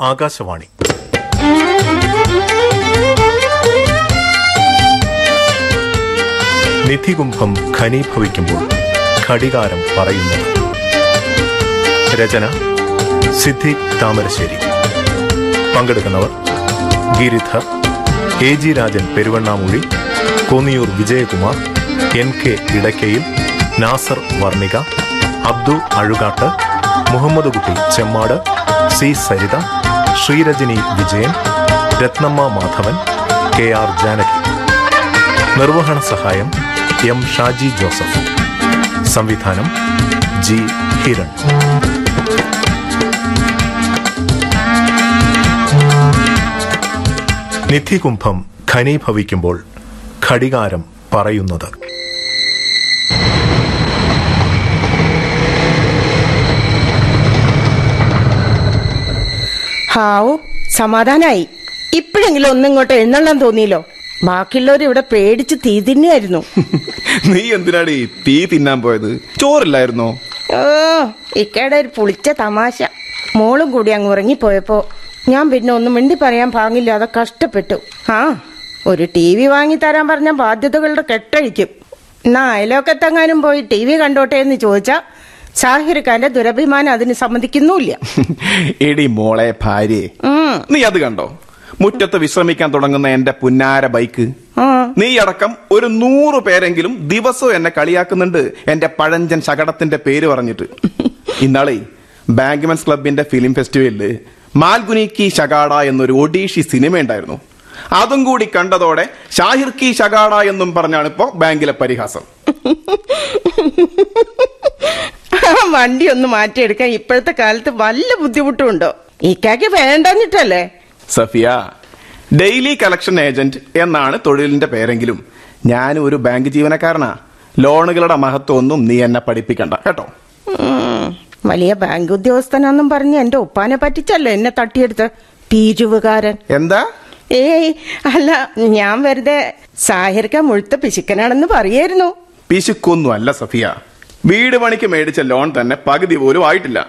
ആകാശവാണി. നിധികുംഭം ഖനീഭവിക്കുമ്പോൾ ഘടികാരം പറയുന്നത്. രചന സിദ്ധി താമരശ്ശേരി. പങ്കെടുക്കുന്നവർ Giridhar A G Rajan Peruvannamuzhi Konniyoor Vijayakumar N K Edakkayil Nasar Varnika Abdu Azhukattu Muhammad Kutty Chemmad C Saritha Sreerajani Vijayan Rathnamma Madhavan K R Janaki. നിർവഹണ സഹായം M Shaji Joseph. സംവിധാനം G Hiran. നിധികുംഭം ഖനീഭവിക്കുമ്പോൾ ഘടികാരം പറയുന്നത്. ഹാവു സമാധാനായി. ഇപ്പോഴെങ്കിലും ഒന്നിങ്ങോട്ട് എഴുന്നള്ളാൻ തോന്നിയല്ലോ. ബാക്കിയുള്ളവർ ഇവിടെ പേടിച്ച് തീ തിന്നായിരുന്നു നീ എന്തിനാടി തീ തിന്നാൻ പോയത്? ചോറില്ലായിരുന്നോ? ഓ ഇക്കയുടെ ഒരു പുളിച്ച തമാശ. മോളും കൂടി അങ്ങ് ഉറങ്ങിപ്പോയപ്പോ ഞാൻ പിന്നെ ഒന്നും മിണ്ടി പറയാൻ പാങ്ങില്ലാതെ കഷ്ടപ്പെട്ടു. ആ ഒരു ടി വി വാങ്ങി തരാൻ പറഞ്ഞ ബാധ്യതകളുടെ കെട്ടഴിക്കും. എന്നാ അയലോക്കത്തെങ്ങാനും പോയി ടി വി കണ്ടോട്ടെ എന്ന് ചോദിച്ചാ സാഹിർ ഖാന്റെ ദുരഭിമാനം അതിന് സമ്മതിക്കുന്നുമില്ല. എടി മോളെ ഭാര്യ നീ അത് കണ്ടോ? മുറ്റത്ത് വിശ്രമിക്കാൻ തുടങ്ങുന്ന എന്റെ പുന്നാര ബൈക്ക്. നീ അടക്കം ഒരു നൂറ് പേരെങ്കിലും ദിവസവും എന്നെ കളിയാക്കുന്നുണ്ട് എന്റെ പഴഞ്ചൻ ശകടത്തിന്റെ പേര് പറഞ്ഞിട്ട്. ഇന്നാളെ ബാങ്ക്മെൻസ് ക്ലബിന്റെ ഫിലിം ഫെസ്റ്റിവലിൽ മാൽഗുനി കി ശകാട എന്നൊരു ഒഡീഷി സിനിമ ഉണ്ടായിരുന്നു. അതും കൂടി കണ്ടതോടെ ഷാഹിർ കി ശകാട എന്നും പറഞ്ഞാണ് ഇപ്പോ ബാങ്കിലെ പരിഹാസം. വണ്ടി ഒന്ന് മാറ്റിയെടുക്കാൻ ഇപ്പോഴത്തെ കാലത്ത് വല്ല ബുദ്ധിമുട്ടുണ്ടോ ഇക്കാക്ക് വേണ്ടഞ്ഞിട്ടല്ലേ സഫിയ ഡെയിലി കളക്ഷൻ ഏജന്റ് എന്നാണ് തൊഴിലിന്റെ പേരെങ്കിലും. ഞാൻ ഒരു ബാങ്ക് ജീവനക്കാരനാ. ലോണുകളുടെ മഹത്വം ഒന്നും നീ എന്നെ പഠിപ്പിക്കണ്ട കേട്ടോ? വലിയ ബാങ്ക് ഉദ്യോഗസ്ഥനാന്നും പറഞ്ഞ് എന്റെ ഒപ്പാനെ പറ്റിച്ചല്ലോ എന്നെ തട്ടിയെടുത്ത്? പീരുവുകാരൻ. എന്താ? ഏയ് അല്ല ഞാൻ വെറുതെ സാഹിർക്ക മുഴുത്ത പിശുക്കനാണെന്ന് പറയായിരുന്നു. പിശുക്കൊന്നും അല്ല സഫിയ. വീട് പണിക്ക് മേടിച്ച ലോൺ തന്നെ പകുതി പോലും ആയിട്ടില്ല.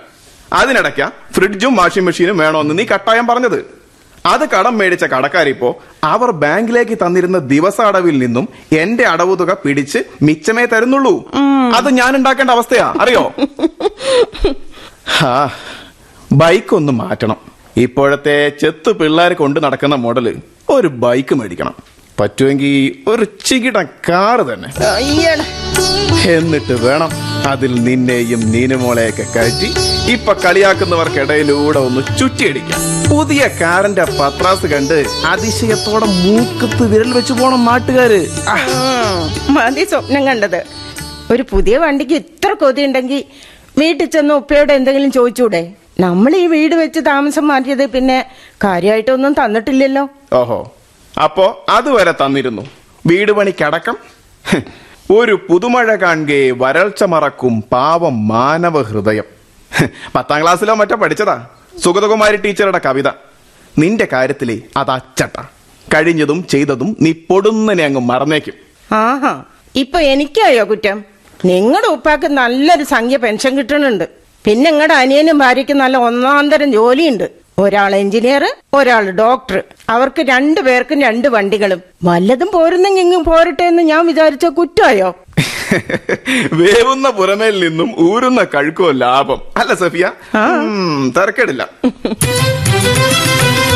അതിനിടയ്ക്ക ഫ്രിഡ്ജും വാഷിംഗ് മെഷീനും വേണമെന്ന് നീ കട്ടായം പറഞ്ഞത്. അത് കടം മേടിച്ച കടക്കാരിപ്പോ അവർ ബാങ്കിലേക്ക് തന്നിരുന്ന ദിവസ അടവിൽ നിന്നും എന്റെ അടവ് തുക പിടിച്ച് മിച്ചമേ തരുന്നുള്ളൂ. അത് ഞാൻ ഉണ്ടാക്കേണ്ട അവസ്ഥയാ. അറിയോ? ഹാ ബൈക്ക് ഒന്ന് മാറ്റണം. ഇപ്പോഴത്തെ ചെത്ത് പിള്ളേർ കൊണ്ട് നടക്കുന്ന മോഡൽ ഒരു ബൈക്ക് മേടിക്കണം. പറ്റുമെങ്കിൽ ഒരു ചികിട കാറ് തന്നെ. എന്നിട്ട് വേണം അതിൽ നിന്നെയും നീനുമോളെയൊക്കെ കയറ്റി ഇപ്പൊ കളിയാക്കുന്നവർക്കിടയിലൂടെ ഒന്ന് ചുറ്റിയടിക്കാം. പുതിയ കാറിന്റെ പത്രാസ് കണ്ട് അതിശയത്തോടെ മൂക്കത്ത് വിരൽ വെച്ച് പോണം നാട്ടുകാര്. മതി സ്വപ്നം കണ്ടത്. ഒരു പുതിയ വണ്ടിക്ക് ഇത്ര കൊതിയുണ്ടെങ്കിൽ വീട്ടിൽ ചെന്ന് ഉപ്പയോട് എന്തെങ്കിലും ചോദിച്ചൂടെ? നമ്മൾ ഈ വീട് വെച്ച് താമസം മാറ്റിയത് പിന്നെ കാര്യമായിട്ടൊന്നും തന്നിട്ടില്ലല്ലോ. ഓഹോ. അപ്പോ അതുവരെ തന്നിരുന്നു. വീട് പണിക്കടക്കം ഒരു പുതുമഴ കാണുകയെ വരൾച്ച മറക്കും പാവം മാനവ ഹൃദയം. പത്താം ക്ലാസ്സിലോ മറ്റോ പഠിച്ചതാ? സുഗതകുമാരി ടീച്ചറുടെ കവിത. നിന്റെ കാര്യത്തിലെ അത് അച്ചട്ട കഴിഞ്ഞതും ചെയ്തതും നീ പൊടുന്നനെ അങ്ങ് മറന്നേക്കും. ആഹാ ഇപ്പൊ എനിക്കായോ കുറ്റം? നിങ്ങളുടെ ഉപ്പാക്ക് നല്ലൊരു സംഖ്യ പെൻഷൻ കിട്ടുന്നുണ്ട് പിന്നെ നിങ്ങളുടെ അനിയനും ഭാര്യയ്ക്ക് നല്ല ഒന്നാന്തരം ജോലിയുണ്ട്. ഒരാൾ എഞ്ചിനീയർ ഒരാൾ ഡോക്ടർ. അവർക്ക് രണ്ടു പേർക്കും രണ്ട് വണ്ടികളും. വല്ലതും പോരുന്നെങ്കിലും പോരട്ടെ എന്ന് ഞാൻ വിചാരിച്ച കുറ്റമായോ വേവുന്ന പുറമേൽ നിന്നും ഊരുന്ന കഴുക്കോ ലാഭം. അല്ല സഫിയ? തിരക്കേടില്ല.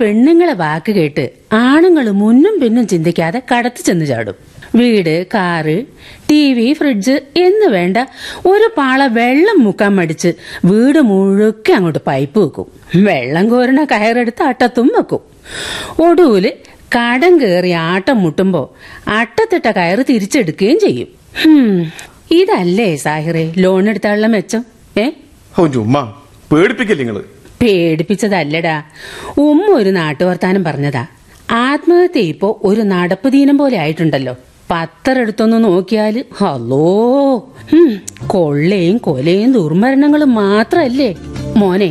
പെണ്ണുങ്ങളെ വാക്ക് കേട്ട് ആണുങ്ങൾ മുന്നും പിന്നും ചിന്തിക്കാതെ കടത്തി ചെന്ന് ചാടും. വീട് കാറ് ടി വി ഫ്രിഡ്ജ് എന്ന് വേണ്ട ഒരു പാള വെള്ളം മുക്കാൻ മടിച്ച് വീട് മുഴുക്കെ അങ്ങോട്ട് പൈപ്പ് വെക്കും. വെള്ളം കോരണ കയറെടുത്ത് അട്ടത്തും വെക്കും. ഒടുവിൽ കടം കയറി ആട്ടം മുട്ടുമ്പോ അട്ടത്തിട്ട കയറ് തിരിച്ചെടുക്കുകയും ചെയ്യും. ഇതല്ലേ സാഹിറെ ലോൺ എടുത്താനുള്ള മെച്ചം? ഏ? ഓ ചുമ്മാ. പേടിപ്പിക്കില്ല നിങ്ങൾ? പേടിപ്പിച്ചതല്ലടാ. ഉമ്മ ഒരു നാട്ടുവർത്താനം പറഞ്ഞതാ. ആത്മഹത്യ ഇപ്പോ ഒരു നടപ്പ് ദീനം പോലെ ആയിട്ടുണ്ടല്ലോ. പത്തരെടുത്തൊന്ന് നോക്കിയാൽ ഹലോ. കൊള്ളയും കൊലയും ദുർമരണങ്ങളും മാത്രല്ലേ? മോനെ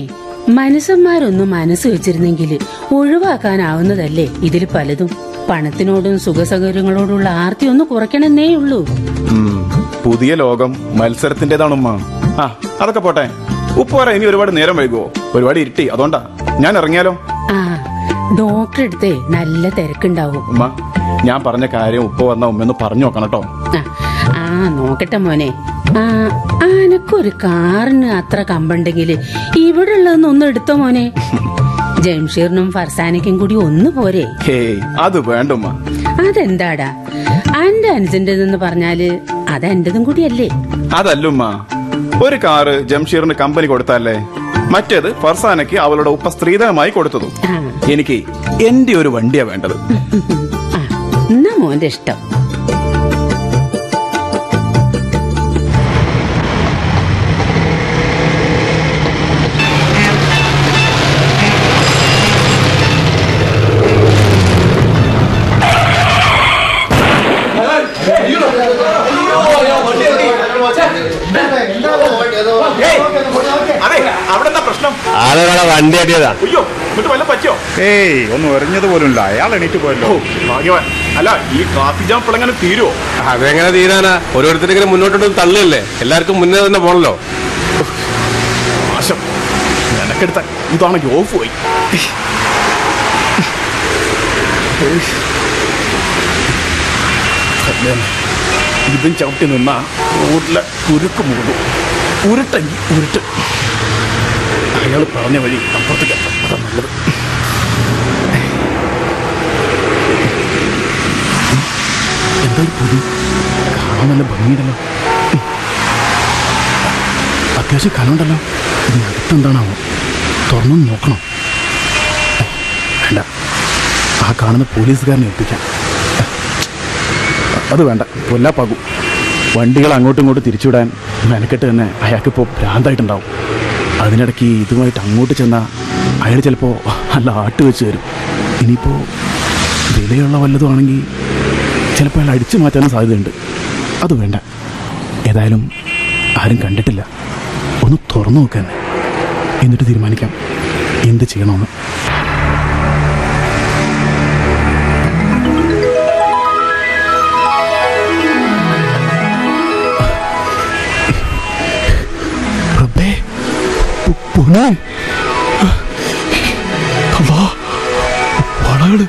മനുഷ്യന്മാരൊന്നും മനസ്സ് വെച്ചിരുന്നെങ്കിൽ ഒഴിവാക്കാനാവുന്നതല്ലേ ഇതിൽ പലതും? പണത്തിനോടും സുഖസൗകര്യങ്ങളോടുള്ള ആർത്തി ഒന്ന് കുറയ്ക്കണമെന്നേ ഉള്ളൂ പുതിയ ലോകം മത്സരത്തിന്റേതാണുമ്മ. ആ അതൊക്കെ പോട്ടെ. ഉപ്പ് ഇനി ഒരുപാട് നേരം വൈകുവോ? ഒരുപാട് ഇരുട്ടി. അതുകൊണ്ടാ. ഞാൻ ഇറങ്ങിയാലോ? ആ ഡോക്ടറെ അടുത്തേ നല്ല തിരക്കുണ്ടാവും. ഉമ്മ ഞാൻ പറഞ്ഞ കാര്യം ഉപ്പ വന്ന ഉമ്മയൊന്ന് പറഞ്ഞു നോക്കണം കേട്ടോ. ആ, നോക്കട്ടെ മോനെ. ആ അനക്കൊരു കാറിന് അത്ര കമ്പുണ്ടെങ്കിൽ ഇവിടെ ഉള്ളതൊന്നും എടുത്തോ മോനെ. ജംഷീറിനും ഫർസാനയ്ക്കും കൂടി ഒന്ന് പോരെ. അത് വേണ്ടുമ്മ അതെന്താടാ? അന്റെ അനുജന്റെ പറഞ്ഞാൽ അതെന്റതും കൂടിയല്ലേ? അതല്ലുമ്മ ഒരു കാറ് ജംഷീറിന് കമ്പനി കൊടുത്താലേ? മറ്റേത് ഫർസാനയ്ക്ക് അവളുടെ ഉപ്പ സ്ത്രീധനമായി കൊടുത്തതും. എനിക്ക് എന്റെ ഒരു വണ്ടിയാ വേണ്ടത്. ആ എന്നാ മോന്റെ ഇഷ്ടം. വണ്ടി അടിയതാ അയ്യോ എന്നിട്ട് വല്ല പറ്റിയോ? ഏയ് ഒന്നും എറിഞ്ഞത് പോലുമില്ല. അയാൾ എണീറ്റ് പോയല്ലോ. ഭാഗ്യവാൻ. അല്ല ഈ ട്രാഫിക് ജാം ഇപ്പോഴെങ്ങനെ തീരുവോ? അതെങ്ങനെ തീരാനാ? ഓരോരുത്തരെങ്കിലും മുന്നോട്ടോട്ട് തള്ളിയല്ലേ? എല്ലാവർക്കും മുന്നേ തന്നെ പോണല്ലോ. നാശം നിനക്കെടുത്ത ഇതാണെങ്കിൽ ഓഫ് പോയി. ഇതും ചവിട്ടി നിന്നാ റോഡിലെ കുരുക്ക് മൂടും. ഉരുട്ടെങ്കിൽ ഉരുട്ട്. അയാൾ പറഞ്ഞ വഴി അപ്പുറത്തേക്ക്. അതാ നല്ലത് എന്താ പുതി കാണാൻ നല്ല ഭംഗിയുണ്ടല്ലോ. അത്യാവശ്യം കനമുണ്ടല്ലോ. ഇതിനകത്ത് എന്താണാവോ തുറന്നു നോക്കണം. വേണ്ട. ആ കാണുന്ന പോലീസുകാരനെ ഏൽപ്പിക്കാം അത് വേണ്ട. കൊല്ലാപ്പാകും വണ്ടികൾ അങ്ങോട്ടും ഇങ്ങോട്ടും തിരിച്ചുവിടാൻ മെനക്കെട്ട് തന്നെ അയാൾക്കിപ്പോൾ ഭ്രാന്തായിട്ടുണ്ടാവും. അതിനിടയ്ക്ക് ഇതുമായിട്ട് അങ്ങോട്ട് ചെന്നാൽ അയാൾ ചിലപ്പോൾ നല്ല ആട്ട് വെച്ച് തരും. ഇനിയിപ്പോൾ വിലയുള്ള വല്ലതും ആണെങ്കിൽ ചിലപ്പോൾ അയാൾ അടിച്ചു മാറ്റാനും സാധ്യതയുണ്ട്. അത് വേണ്ട. ഏതായാലും ആരും കണ്ടിട്ടില്ല. ഒന്ന് തുറന്നു നോക്കാൻ എന്നിട്ട് തീരുമാനിക്കാം. എന്ത് ചെയ്യണമെന്ന്. പു- പുണേ. അല്ലാ, വളകൾ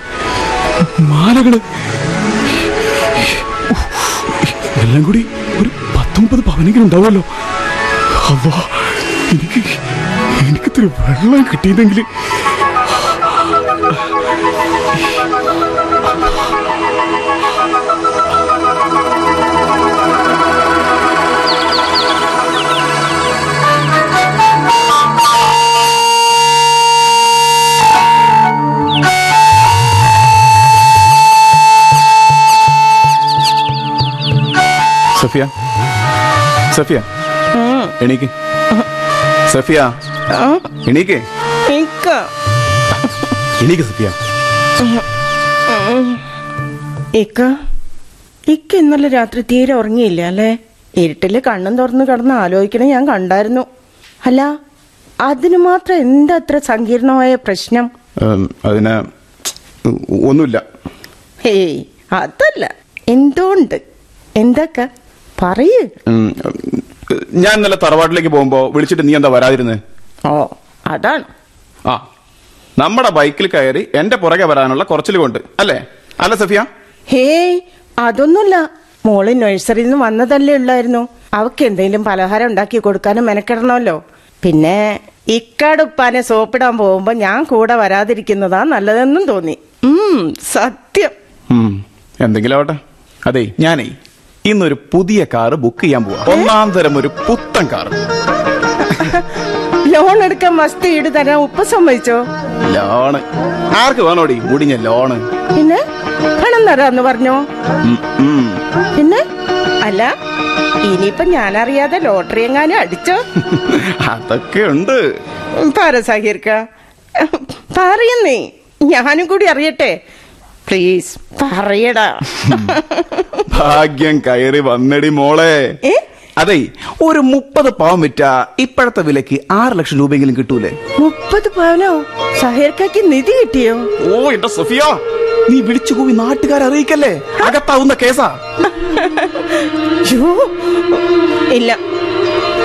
മാലകൾ. എല്ലാം കൂടി ഒരു പത്തൊമ്പത് പവനെങ്കിലും ഉണ്ടാവുമല്ലോ. അല്ലാ എനിക്ക് എനിക്കിത്തിരി വെള്ളം കിട്ടിയതെങ്കിൽ സഫിയ. സഫിയ. എണീക്ക്. സഫിയ. എണീക്ക്. എണീക്ക്. സഫിയ. ഇക്ക ഇക്ക ഇന്നലെ രാത്രി തീരെ ഉറങ്ങിയില്ല അല്ലേ? ഇരുട്ടിൽ കണ്ണും തുറന്ന് കിടന്ന് ആലോചിക്കണ ഞാൻ കണ്ടായിരുന്നു. അല്ല അതിന് മാത്രം എന്താ അത്ര സങ്കീർണമായ പ്രശ്നം? അതിന് ഒന്നുമില്ല. ഹേയ് അതല്ല. എന്തുകൊണ്ട്? എന്താക്ക? പറയ്. ഞാൻ ഇന്നലെ തറവാട്ടിലേക്ക് പോകുമ്പോ വിളിച്ചിട്ട് നീ എന്താ വരാതിരുന്നത് ഓ അതാണ്. ആ. നമ്മുടെ ബൈക്കിൽ കയറി എന്റെ പുറകെ വരാനുള്ള കുറച്ചിൽ കൊണ്ട് അല്ലേ? അല്ല സഫിയ? ഹേ അതൊന്നുമില്ല. മോൾ നഴ്സറിയിൽ നിന്ന് വന്നതല്ലേ ഉള്ളായിരുന്നു. അവക്ക് എന്തെങ്കിലും പലഹാരം ഉണ്ടാക്കി കൊടുക്കാനും മെനക്കെടണമല്ലോ. പിന്നെ ഇക്കാടുപ്പാനെ സോപ്പിടാൻ പോകുമ്പോ ഞാൻ കൂടെ വരാതിരിക്കുന്നതാ നല്ലതെന്നും തോന്നി. സത്യം. എന്തെങ്കിലും ആവട്ടെ. അതെ ഞാനേ ഇന്നൊരു പുതിയ കാറ് ബുക്ക് ചെയ്യാൻ പോവാ. ഒന്നാം തരം ഒരു പുത്തൻ കാറ്. ലോൺ എടുക്കാൻ മസ്തി ഈട് തരാൻ ഉപ്പ സമ്മതിച്ചോ? ലോണ് ആർക്ക് വേണോടി? മുടിഞ്ഞ ലോണ് പിന്നെ? പണം തരാന്ന് പറഞ്ഞോ? ഉം, ഉം. പിന്നെ? അല്ല ഇനിയിപ്പൊ ഞാനറിയാതെ ലോട്ടറി എങ്ങാനും അടിച്ചോ? അതൊക്കെ ഉണ്ട്. പാര സഹീർക്ക. പറയുന്നേ ഞാനും കൂടി അറിയട്ടെ. പ്ലീസ് പറയടാ. ഭാഗ്യം കയറി വന്നടി മോളെ? അതെ ഒരു മുപ്പത് പാവം വിറ്റ ഇപ്പോഴത്തെ വിലക്ക് ആറ് ലക്ഷം രൂപയെങ്കിലും കിട്ടൂലേ? മുപ്പത് പവനോ? സഹേർക്കാക്ക് നിധി കിട്ടിയോ? ഓ എന്റെ സഫിയ നീ വിളിച്ചു കൂവി നാട്ടുകാരെ അറിയിക്കല്ലേ? അകത്താവുന്ന കേസാ. ഇല്ല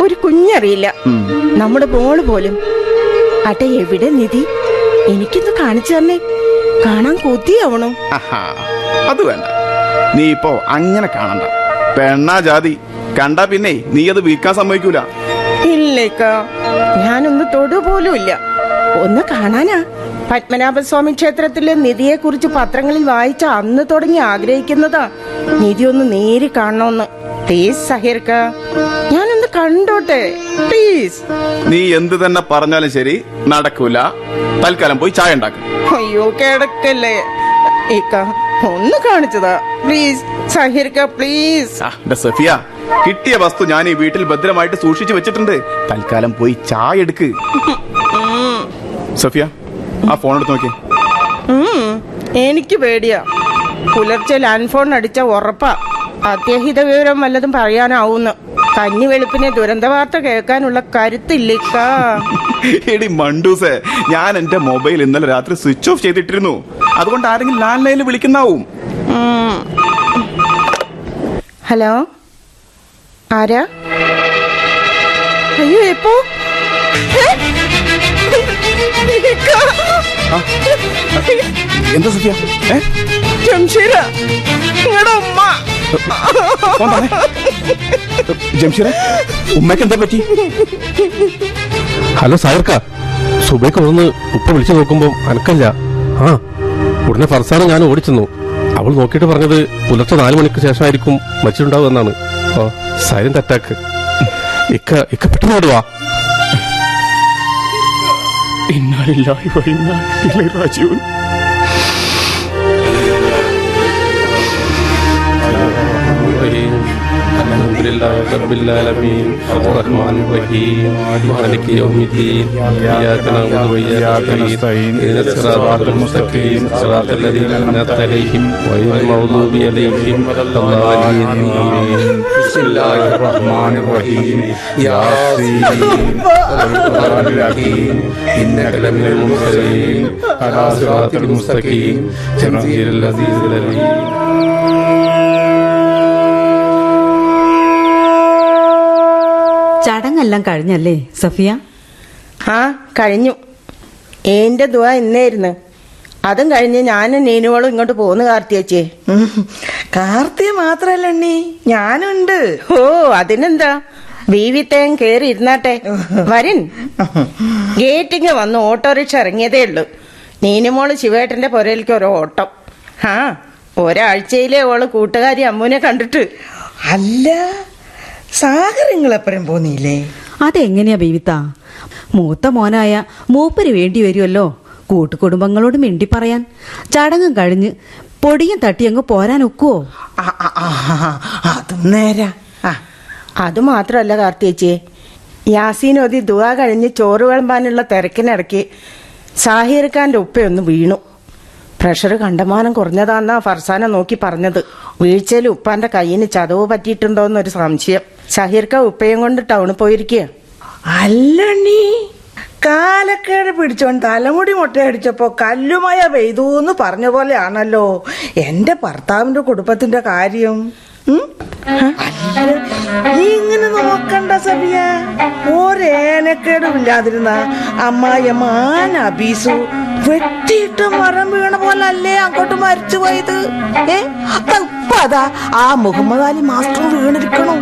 ഒരു കുഞ്ഞറിയില്ല. നമ്മുടെ മോൾ പോലും. അട്ടെ എവിടെ നിധി? എനിക്കൊന്ന് കാണിച്ചു തന്നെ. കാണാൻ കൊതിയാവണം. അത് വേണ്ട. നീ ഇപ്പോ അങ്ങനെ കാണണ്ട. പെണ്ണാ ജാതി കണ്ടാ പിന്നെ നീ അത് വിൽക്കാൻ സമ്മതിക്കൂല. ഇല്ലേക്കാ ഞാനൊന്ന് തൊടു പോലും ഇല്ല ഒന്ന് കാണാനാ. പത്മനാഭസ്വാമി ക്ഷേത്രത്തിലെ നിധിയെ കുറിച്ച് പത്രങ്ങളിൽ വായിച്ച അന്ന് തുടങ്ങി ആഗ്രഹിക്കുന്നതാ നിധി ഒന്ന് നേരി കാണണമെന്ന് പ്ലീസ് സഹീർക്ക. ഞാനൊന്ന് കണ്ടോട്ടെ. പ്ലീസ് നീ എന്ത് തന്നെ പറഞ്ഞാലും ശരി നടക്കൂല. തൽക്കാലം പോയി ചായ ഉണ്ടാക്കും. അയ്യോ കിടക്കല്ലേ. ഇക്ക ഒന്ന് കാണിച്ചതാ. പ്ലീസ് സഹീർക്ക പ്ലീസ് സഫിയ കിട്ടിയ വസ്തു ഞാൻ ഈ വീട്ടിൽ ഭദ്രമായിട്ട് സൂക്ഷിച്ചു വെച്ചിട്ടുണ്ട്. തൽക്കാലം പോയി ചായ എടുക്ക്. സഫിയ ആ ഫോൺ എടുത്ത് നോക്കി. എനിക്ക് പേടിയാ. പുലർച്ചെ ലാൻഡ് ഫോൺ അടിച്ച ഉറപ്പാ. അത്യഹിത വിവരം വല്ലതും പറയാനാവുന്നു. കഞ്ഞി വെളുപ്പിനെ ദുരന്ത വാർത്ത കേൾക്കാനുള്ള കരുത്തില്ലിക്ക. എടി മണ്ടൂസേ ഞാൻ എന്റെ മൊബൈൽ ഇന്നലെ രാത്രി സ്വിച്ച് ഓഫ് ചെയ്തിട്ടിരുന്നു. അതുകൊണ്ട് ആരെങ്കിലും ലാൻഡ് ലൈനിൽ വിളിക്കുന്നാവും ഹലോ? ആരാ? അയ്യോ എപ്പോ. എന്താ സത്യ ജംഷീര നിങ്ങളുടെ ഉമ്മ. ജംഷീര ഉമ്മയ്ക്ക് എന്താ പറ്റി? ഹലോ സായർക്ക. സുബൈക്ക് ഒന്ന് ഉപ്പ വിളിച്ചു നോക്കുമ്പോ അനക്കല്ല. ആ ഉടനെ ഫർസാന ഞാൻ ഓടിച്ചെന്നു. അവൾ നോക്കിയിട്ട് പറഞ്ഞത് പുലർച്ചെ നാലു മണിക്ക് ശേഷമായിരിക്കും മച്ചിട്ടുണ്ടാവും എന്നാണ്. ഓ സൈലന്റ് അറ്റാക്ക്. ഇക്ക ഇക്ക പെട്ടെന്ന് ഓടുവാ. ഇന്നാലില്ലാഹി വ ഇന്നാ الحمد لله رب العالمين الرحمن الرحيم مالك يوم الدين إياك نعبد وإياك نستعين اهدنا الصراط المستقيم صراط الذين أنعمت عليهم غير المغضوب عليهم ولا الضالين بسم الله الرحمن الرحيم ياسين والقرآن الحكيم إنك لمن المرسلين على صراط المستقيم تنزيل العزيز العليم ചടങ്ങെല്ലാം കഴിഞ്ഞല്ലേ സഫിയ? ആ കഴിഞ്ഞു. എന്റെ ദുവ ഇന്നായിരുന്നു. അതും കഴിഞ്ഞ് ഞാനും നീനുവളും ഇങ്ങോട്ട് പോന്നു കാർത്തിയച്ചേ. കാർത്തിയ മാത്രല്ല എണ്ണി ഞാനുണ്ട്. ഓ അതിനെന്താ? വീവിത്തേം കേറി ഇരുന്നാട്ടെ. വരൻ. ഗേറ്റിങ് വന്ന് ഓട്ടോറിക്ഷ ഇറങ്ങിയതേ ഉള്ളൂ. നീനുമോൾ ശിവേട്ടന്റെ പുരയിലേക്ക് ഒരു ഓട്ടം. ആ ഒരാഴ്ചയിലെ ഓൾ കൂട്ടുകാരി അമ്മുവിനെ കണ്ടിട്ട്. അല്ല സാഗരങ്ങളെപ്പരം പോന്നില്ലേ? അതെങ്ങനെയാ ബീവിത്ത? മൂത്ത മോനായ മൂപ്പര് വേണ്ടി വരുമല്ലോ കൂട്ടുകുടുംബങ്ങളോട് മിണ്ടി പറയാൻ. ചടങ്ങും കഴിഞ്ഞ് പൊടിയും തട്ടി അങ്ങ് പോരാൻ ഒക്കുവോ? ആ, ആ, ആ, ആ, അതും നേരാ. ആ. അത് മാത്രമല്ല കാർത്തിയേച്ചിയെ. യാസീൻ ഒതി ദുവാ കഴിഞ്ഞ് ചോറ് വിളമ്പാനുള്ള തിരക്കിനിടയ്ക്ക് സാഹിർ ഖാന്റെ ഉപ്പയൊന്ന് വീണു. പ്രഷർ കണ്ടമാനം കുറഞ്ഞതാന്നാ ഫർസാന നോക്കി പറഞ്ഞത്. വീഴ്ചയിൽ ഉപ്പാന്റെ കയ്യിന് ചതവ് പറ്റിയിട്ടുണ്ടോന്നൊരു സംശയം. ഖാൻ ഉപ്പയും കൊണ്ട് ടൗണിൽ പോയിരിക്കുക അല്ലണ്ണി കാലക്കേട് പിടിച്ചോണ്ട് തലമുടി മുട്ടയടിച്ചപ്പോ കല്ലുമയ പെയ്തൂന്ന് പറഞ്ഞ പോലെയാണല്ലോ. എന്റെ ഭർത്താവിന്റെ കുടുംബത്തിന്റെ കാര്യം. ഇങ്ങനെ നോക്കണ്ട സബിയ. ഒരേനക്കേടുമില്ലാതിരുന്ന അമ്മായിയമ്മ അബീസു വെട്ടിയിട്ട് മരം വീണ പോലെ അല്ലേ അങ്ങോട്ട് മരിച്ചു പോയത്. ഏ? അതാ ആ മുഹമ്മദ് അലി മാസ്റ്റർ വീണിരിക്കണോ.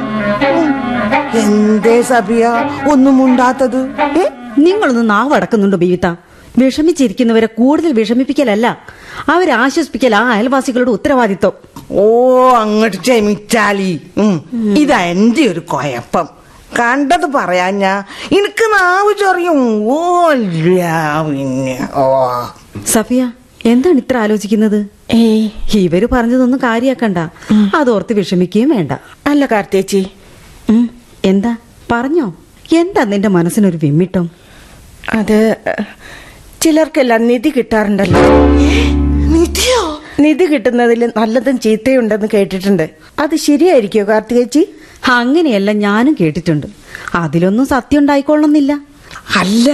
എന്തേ സബിയ ഒന്നും ഉണ്ടാത്തത് ഏ? നിങ്ങളൊന്ന് നാവ് അടക്കുന്നുണ്ടോ ബീവിത്ത? വിഷമിച്ചിരിക്കുന്നവരെ കൂടുതൽ വിഷമിപ്പിക്കലല്ല. അവരെ ആശ്വസിപ്പിക്കൽ ആ അയൽവാസികളുടെ ഉത്തരവാദിത്വം. ഓ അങ്ങോട്ട് ക്ഷമിച്ചാലി. ഇതാ എന്റെ ഒരു കുഴപ്പം. കണ്ടത് പറയാഞ്ഞ എനിക്ക് നാവ് ചൊറിയും. ഓ ഇല്ല പിന്നെ. ഓ. സഫിയ എന്താണ് ഇത്ര ആലോചിക്കുന്നത്? ഏയ് ഇവർ പറഞ്ഞതൊന്നും കാര്യാക്കണ്ട. അതോർത്ത് വിഷമിക്കുകയും വേണ്ട. അല്ല കാർത്തേച്ചി. ഉം, എന്താ? പറഞ്ഞോ. എന്താ നിന്റെ മനസ്സിനൊരു വിമ്മിട്ടം? അത് ചിലർക്കെല്ലാം നിധി കിട്ടാറുണ്ടല്ലോ. നിധിയോ? നിധി കിട്ടുന്നതിൽ നല്ലതും ചീത്തയുണ്ടെന്ന് കേട്ടിട്ടുണ്ട്. അത് ശരിയായിരിക്കോ കാർത്തികേച്ചി? അങ്ങനെയല്ല ഞാനും കേട്ടിട്ടുണ്ട്. അതിലൊന്നും സത്യം ഉണ്ടായിക്കൊള്ളുന്നില്ല അല്ല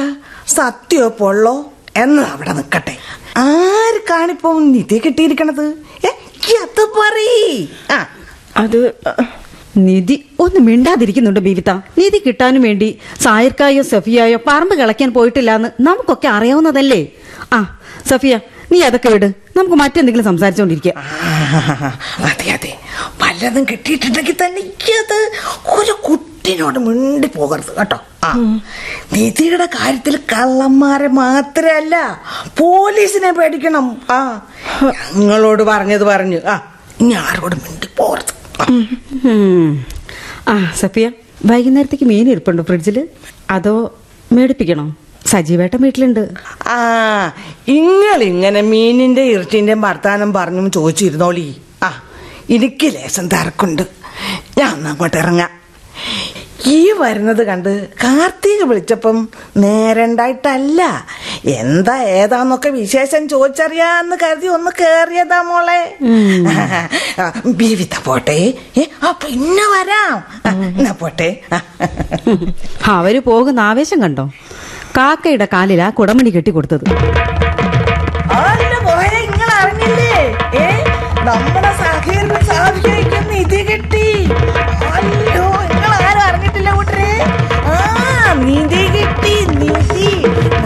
സത്യോ പൊള്ളോ എന്ന് അവിടെ നിക്കട്ടെ ആർക്കാണിപ്പം നിധി കിട്ടിയിരിക്കണത്? അത് നിധി ഒന്ന് മിണ്ടാതിരിക്കുന്നുണ്ട് ബീവിത. നിധി കിട്ടാനും വേണ്ടി സായിർക്കായോ സഫിയായോ പറമ്പ് കിളയ്ക്കാൻ പോയിട്ടില്ലാന്ന് നമുക്കൊക്കെ അറിയാവുന്നതല്ലേ? ആ സഫിയ നീ അതൊക്കെ വിട്. നമുക്ക് മറ്റെന്തെങ്കിലും സംസാരിച്ചുകൊണ്ടിരിക്കാം ആ, അതെ അതെ. വല്ലതും കിട്ടിയിട്ടുണ്ടെങ്കിൽ തന്നെ അത് ഒരു കുട്ടിനോട് മിണ്ടി പോകരുത് കേട്ടോ. ആ നിധിയുടെ കാര്യത്തിൽ കള്ളന്മാരെ മാത്രല്ല പോലീസിനെ പേടിക്കണം. ആ ഞങ്ങളോട് പറഞ്ഞത് പറഞ്ഞു. ആ ഇനി ആരോട് മിണ്ടി പോകരുത്. ആ. സഫിയ വൈകുന്നേരത്തേക്ക് മീൻ ഇരിപ്പുണ്ടോ ഫ്രിഡ്ജിൽ അതോ മേടിപ്പിക്കണോ? സജീവേട്ടൻ വീട്ടിലുണ്ട്. ആ ഇങ്ങളിങ്ങനെ മീനിന്റെ ഇറച്ചിന്റെ വർത്താനം പറഞ്ഞും ചോദിച്ചിരുന്നോളി. ആ എനിക്ക് ലേശം തിരക്കുണ്ട്. ഞാൻ അങ്ങോട്ട് ഇറങ്ങാം. ഈ വരുന്നത് കണ്ട് കാർത്തിക് വിളിച്ചപ്പം നേരണ്ടായിട്ടല്ല. എന്താ ഏതാന്നൊക്കെ വിശേഷം ചോദിച്ചറിയാന്ന് കരുതി ഒന്ന് കേറിയതാ മോളെ. ബീവിത പോട്ടെ. ആ പിന്നെ വരാം. എന്നാ പോട്ടെ. അവർ പോകുന്ന ആവേശം കണ്ടോ? കാക്കയുടെ കാലിലാ കുടമണി കെട്ടി കൊടുത്തത്. നിങ്ങൾ അറിഞ്ഞില്ലേ നമ്മുടെ സഹകരണ സാധിക്കുന്ന നിധി കിട്ടി. നിധി നിധി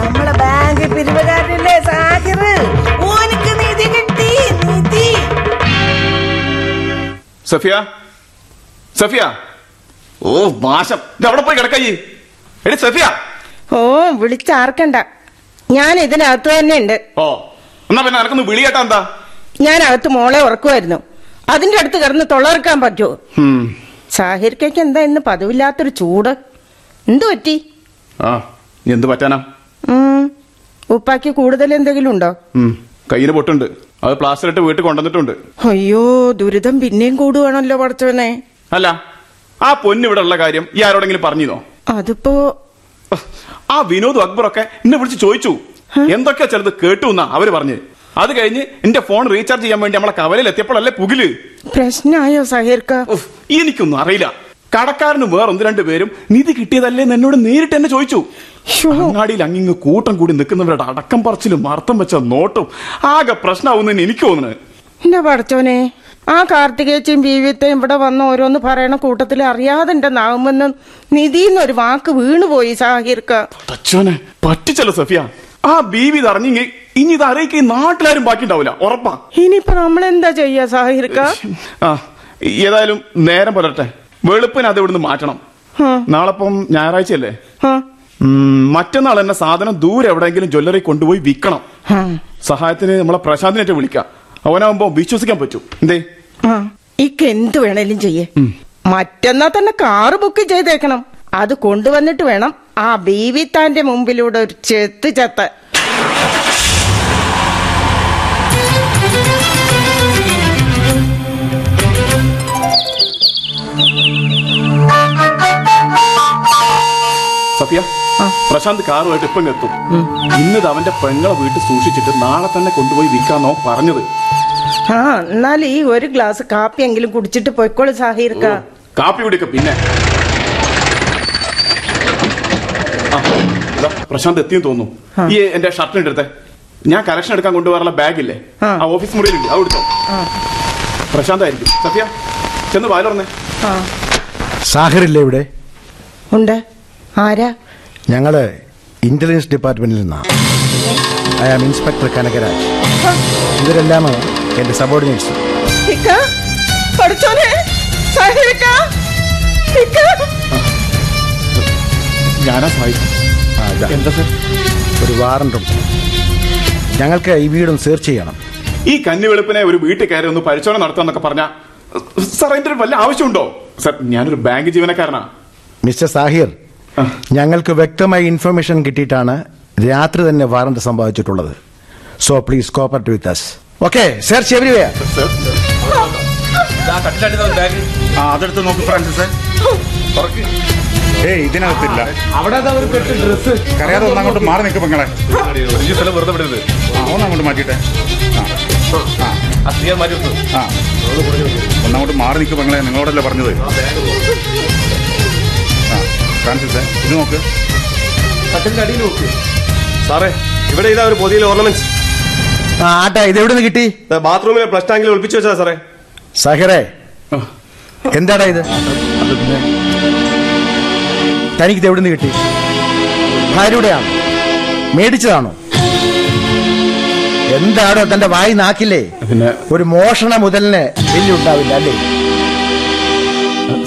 നമ്മളെ ബാങ്ക് പിരിവുകാരനല്ലേ സാഹിർ? ഓനിക്ക് നിധി കിട്ടി നിധി സഫിയ സഫിയ. ഓ നാശം ഇത് അവിടെ പോയി കിടക്കയ്യേ എടി സഫിയ. ഓ വിളിച്ചാർക്കണ്ട. ഞാൻ ഇതിനകത്ത് തന്നെ ഉണ്ട് ഓ എന്നാ പിന്നെ എനക്കൊന്ന് വിളിയേട്ടാ എന്താ? ഞാൻ അകത്ത് മോളെ ഉറക്കുമായിരുന്നു. അതിന്റെ അടുത്ത് കിടന്ന് തൊള്ളർക്കാൻ പറ്റുമോ. സാഹിർക്കയ്ക്ക് എന്താ ഇന്ന് പതിവില്ലാത്തൊരു ചൂട്? എന്തു പറ്റി? ആ. എന്ത് പറ്റാനാ. ഉപ്പാക്ക് കൂടുതൽ എന്തെങ്കിലും ഉണ്ടോ. കയ്യിന് പൊട്ടുണ്ട്. അത് പ്ലാസ്റ്റർ ഇട്ട് വീട്ടിൽ കൊണ്ടുവന്നിട്ടുണ്ട്. അയ്യോ ദുരിതം പിന്നെയും കൂടുവാണല്ലോ പടച്ചവനെ. അല്ല ആ പൊന്നു ഇവിടെ ഉള്ള കാര്യം ഈ ആരോടെങ്കിലും പറഞ്ഞിരുന്നോ? അതിപ്പോ ആ വിനോദ് അക്ബറൊക്കെ എന്നെ വിളിച്ച് ചോദിച്ചു. എന്തൊക്കെയാ ചിലത് കേട്ടു എന്നാ അവർ പറഞ്ഞു. അത് കഴിഞ്ഞ് എന്റെ ഫോൺ റീചാർജ് ചെയ്യാൻ വേണ്ടി നമ്മളെ കവലയിൽ എത്തിയപ്പോഴല്ലേ പുകിൽ. പ്രശ്നമായോ സഹീർക്ക? എനിക്കൊന്നും അറിയില്ല. കടക്കാരന് വേറെ ഒന്ന് രണ്ട് പേരും നിധി കിട്ടിയതല്ലേ എന്ന് എന്നോട് നേരിട്ട് എന്നെ ചോദിച്ചു. അങ്ങാടിയിൽ അങ്ങിങ്ങ് കൂട്ടം കൂടി നിൽക്കുന്നവരുടെ അടക്കം പറച്ചിലും അർത്ഥം വെച്ച നോട്ടും ആകെ പ്രശ്നമാവുന്നതിന് എനിക്ക് തോന്നുന്നു. എന്റെ പഠിച്ചോനെ ആ കാർത്തികേച്ചിയും ബീവിയത്തെയും ഇവിടെ വന്ന ഓരോന്ന് പറയണ കൂട്ടത്തിൽ അറിയാതെ എന്റെ നാവുമെന്ന് നിധിന്നൊരു വാക്ക് വീണുപോയി സാഹിർക്ക്. തച്ചോനെ പറ്റിച്ചല്ലോ സഫിയ. ആ ബീവി അറിഞ്ഞിങ്ങി ഇനി ഇത് അറിയിക്കുക നാട്ടിലാരും ബാക്കി ഉണ്ടാവില്ല ഉറപ്പാ. ഇനിയിപ്പോ നമ്മളെന്താ ചെയ്യാ സാഹിർക്ക? ഏതായാലും നേരം പുലരട്ടെ വെളുപ്പിന് അത് ഇവിടുന്ന് മാറ്റണം. നാളെപ്പം ഞായറാഴ്ചയല്ലേ? മറ്റന്നാൾ എന്നെ സാധനം ദൂരെ എവിടെയെങ്കിലും ജ്വല്ലറി കൊണ്ടുപോയി വിൽക്കണം. സഹായത്തിന് നമ്മളെ പ്രശാന്തിനായിട്ട് വിളിക്കാം. അവനാവുമ്പോ വിശ്വസിക്കാൻ പറ്റൂ. എന്തേ. ഇക്ക് എന്ത് വേണേലും ചെയ്യേ. മറ്റന്നാ തന്നെ കാറ് ബുക്ക് ചെയ്തേക്കണം. അത് കൊണ്ടുവന്നിട്ട് വേണം ആ ബീവിത്താന്റെ മുമ്പിലൂടെ ഒരു ചെത്ത് ചെത്ത്. സഫിയ പ്രശാന്ത് കാറുമായിട്ട് ഇപ്പം എത്തും. ഇന്നത് അവന്റെ പെങ്ങളെ വീട്ടിൽ സൂക്ഷിച്ചിട്ട് നാളെ തന്നെ കൊണ്ടുപോയി വിൽക്കാന്നോ പറഞ്ഞത്. ആ എന്നാൽ ഈ ഒരു ഗ്ലാസ് കാപ്പിയെങ്കിലും കുടിച്ചിട്ട് പൊയ്ക്കോളൂ സാഹിർക്ക. കാപ്പി കുടിക്ക പിന്നെ. ആ, പ്രശാന്ത് എത്തിയെന്ന് തോന്നുന്നു. ഈ എന്റെ ഷർട്ടിന് എടുത്തേ ഞാൻ കലക്ഷൻ എടുക്കാൻ കൊണ്ടുപോകാനുള്ള ബാഗില്ലേ ആ. ആ ഓഫീസ് മുറിയിലുണ്ട് അത് എടുത്തോ. പ്രശാന്ത് ആയിരിക്കും സത്യ ചെന്ന് വാലുറന്നേ ആ സാഹിറില്ലേ ഇവിടെ? ഉണ്ട്. ആരാ? ഞങ്ങൾ ഇന്റലിജൻസ് ഡിപ്പാർട്ട്മെന്റിൽ നിന്നാണ് ഐ ആം. ഇൻസ്പെക്ടർ കനകരാജ് ഇവരെല്ലാം എന്റെ സബോർഡിനേറ്റ്സ് ഞാനാ സഹായിക്കും എന്താ സർ? ഒരു വാറണ്ട് ഞങ്ങൾക്ക് ഈ വീടും സെർച്ച് ചെയ്യണം. ഈ കന്നി വെളുപ്പിനെ ഒരു വീട്ടിൽ കയറി ഒന്ന് പരിശോധന നടത്താന്നൊക്കെ പറഞ്ഞ സാർ അതിന്റെ ഒരു വല്ല ആവശ്യമുണ്ടോ? സാർ ഞാനൊരു ബാങ്ക് ജീവനക്കാരനാ. മിസ്റ്റർ സാഹിർ ഞങ്ങൾക്ക് വ്യക്തമായ ഇൻഫർമേഷൻ കിട്ടിയിട്ടാണ് രാത്രി തന്നെ വാറണ്ട് സംഭവിച്ചിട്ടുള്ളത്. So please cooperate with us okay search everywhere അതെടുത്ത് നോക്ക് ഫ്രാൻസിസ്. ഏയ് ഇതിനകത്തില്ല. അവിടെ കറിയാതെ ഒന്നങ്ങോട്ട് മാറി നിൽക്കും പെങ്ങളെ. വെറുതെ വിടരുത്. ആ ആ. വെച്ചു ആ. ഒന്നങ്ങോട്ട് മാറി നിൽക്കും പെങ്ങളെ നിങ്ങളോടല്ലേ പറഞ്ഞത്? ആ ഇത് നോക്ക്. സാറേ ഇവിടെ ഇതാ ഒരു പൊതിയിൽ ഓർണമെന്റ്സ് ആട്ടെ ആട്ടാ ഇത് എവിടെ നിന്ന് കിട്ടി ബാത്റൂമിലെ പ്ലസ് ടാങ്കിൽ ഒളിപ്പിച്ചു വെച്ചതാ സാറേ. സാഹിറേ എന്താടാ ഇത്? തനിക്ക് ഇത് എവിടെ നിന്ന് കിട്ടി? ഭാര്യയുടെയാണോ? മേടിച്ചതാണോ? എന്താണോ തന്റെ വായി നാക്കില്ലേ? പിന്നെ ഒരു മോഷണ മുതലിന് ബില്ലുണ്ടാവില്ല അല്ലേ?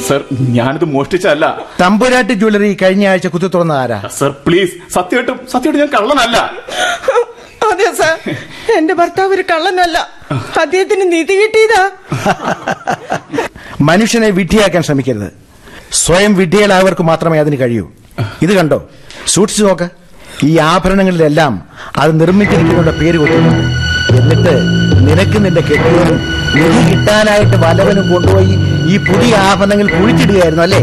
സർ ഞാനിത് മോഷ്ടിച്ചല്ല തമ്പുരാട്ടി ജ്വല്ലറി കഴിഞ്ഞ ആഴ്ച കുത്തി തുറന്ന ആരാ? സർ പ്ലീസ് സത്യമായിട്ടും സത്യമായിട്ടും ഞാൻ കള്ളനല്ല. അതെ സാർ. എന്റെ ഭർത്താവ് ഒരു കള്ളനല്ല. അദ്ദേഹത്തിന് നിധി കിട്ടിയതാ. മനുഷ്യനെ വിഡ്ഢിയാക്കാൻ ശ്രമിക്കരുത്. സ്വയം വിഡ്ഢികളായവർക്ക് മാത്രമേ അതിന് കഴിയൂ. ഇത് കണ്ടോ? സൂക്ഷിച്ചു നോക്ക്. ഈ ആഭരണങ്ങളിലെല്ലാം അത് നിർമ്മിച്ചിരിക്കുന്നവരുടെ പേര് കൊടുക്കുന്നു എന്നിട്ട് നിനക്ക് നിന്റെ കെട്ടിയവനും നിധി കിട്ടാനായിട്ട് വലവനും കൊണ്ടുപോയി ഈ പുതിയ ആഭരണങ്ങൾ കുഴിച്ചിടുകയായിരുന്നു അല്ലേ?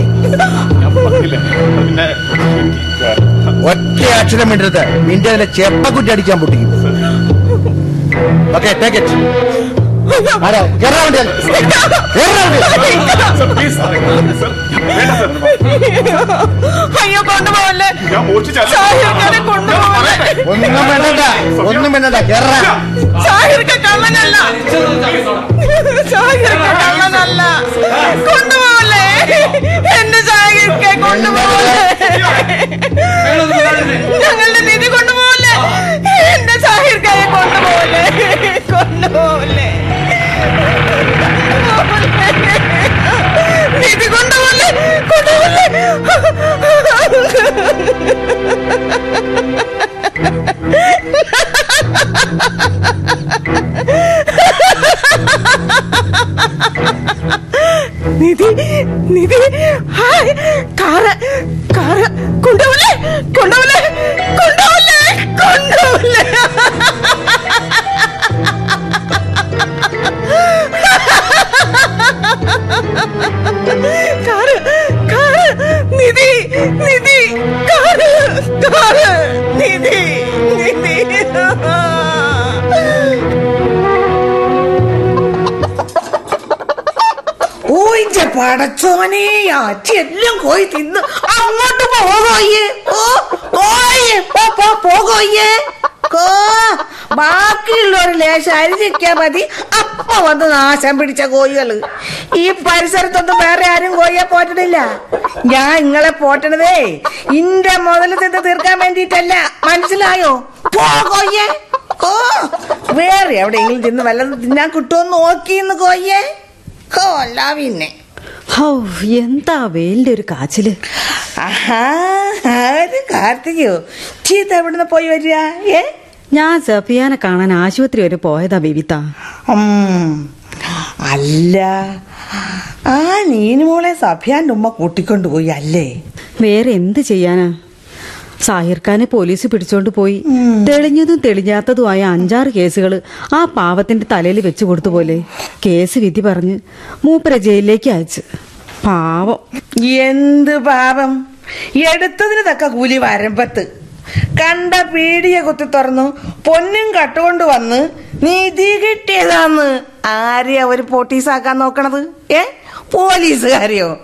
ഒറ്റ അക്ഷരം മിണ്ടരുത്. നിന്റെ അതിലെ ചെപ്പക്കുറ്റി അടിക്കാൻ പൊട്ടിക്കും. ഓക്കെ ടേക്ക് ഇറ്റ് വേണ്ട അയ്യോ കൊണ്ടുപോകല്ലേ ഒന്നും വേണ്ട ഒന്നും വേണ്ടണ്ട കേറാ സാഹിർക്ക് കള്ളനല്ല. സാഹിർക്ക് കള്ളനല്ല. കൊണ്ടുപോകല്ലേ എന്റെ സാഹിർക്കെ കൊണ്ടുപോകല്ലേ പടച്ചോനെ അച്ഛെല്ലാം കോയി തിന്ന് അങ്ങോട്ട് പോകോയ്യേ ഓ കോയേ പോ പോ പോകോയ്യേ കോ ബാക്കിയുള്ളവർ ലേശം അരിഞ്ഞിക്കാ മതി. അപ്പ വന്ന് നാശം പിടിച്ച കോഴികൾ. ഈ പരിസരത്തൊന്നും വേറെ ആരും കോഴിയെ പോറ്റണില്ല. ഞാൻ നിങ്ങളെ പോറ്റണതേ ഇന്റെ മുതൽ തിന്ന് തീർക്കാൻ വേണ്ടിയിട്ടല്ല. മനസ്സിലായോ? പോകോയ്യേ കോ വേറെ എവിടെയെങ്കിലും തിന്ന് വല്ലതും തിന്നാൻ കിട്ടുമോ നോക്കിന്ന് കോയ്യേ കോ അല്ല പിന്നെ. ഹൗ എന്താ വെയിലിന്റെ ഒരു കാച്ചിൽ? ആര് കാർത്തികയോ? ചീത്ത എവിടുന്ന് പോയി വരിക? ഏ? ഞാൻ സഫിയാനെ കാണാൻ ആശുപത്രി വരെ പോയതാ ബിബിത്ത അല്ല ആ നീനുമോളെ സഫിയാന്റെ ഉമ്മ കൂട്ടിക്കൊണ്ടുപോയി അല്ലേ? വേറെ എന്ത് ചെയ്യാനാ? സാഹിർ ഖാനെ പോലീസ് പിടിച്ചോണ്ട് പോയി. തെളിഞ്ഞതും തെളിഞ്ഞാത്തതുമായ അഞ്ചാറ് കേസുകൾ ആ പാവത്തിന്റെ തലയിൽ വെച്ചു കൊടുത്തു പോലെ. കേസ് വിധി പറഞ്ഞ് മൂപ്പര ജയിലിലേക്ക് അയച്ചു. പാവം. എന്ത് പാപം? എടുത്തതിന് തക്ക കൂലി വരമ്പത്ത്. കണ്ട പീടിയ കുത്തി തുറന്നു പൊന്നും കട്ടുകൊണ്ട് വന്ന് നിധി കിട്ടിയതാന്ന്. ആരെയാ ഒരു പോട്ടീസാക്കാൻ നോക്കണത്? ഏ? പോലീസുകാരെയോ?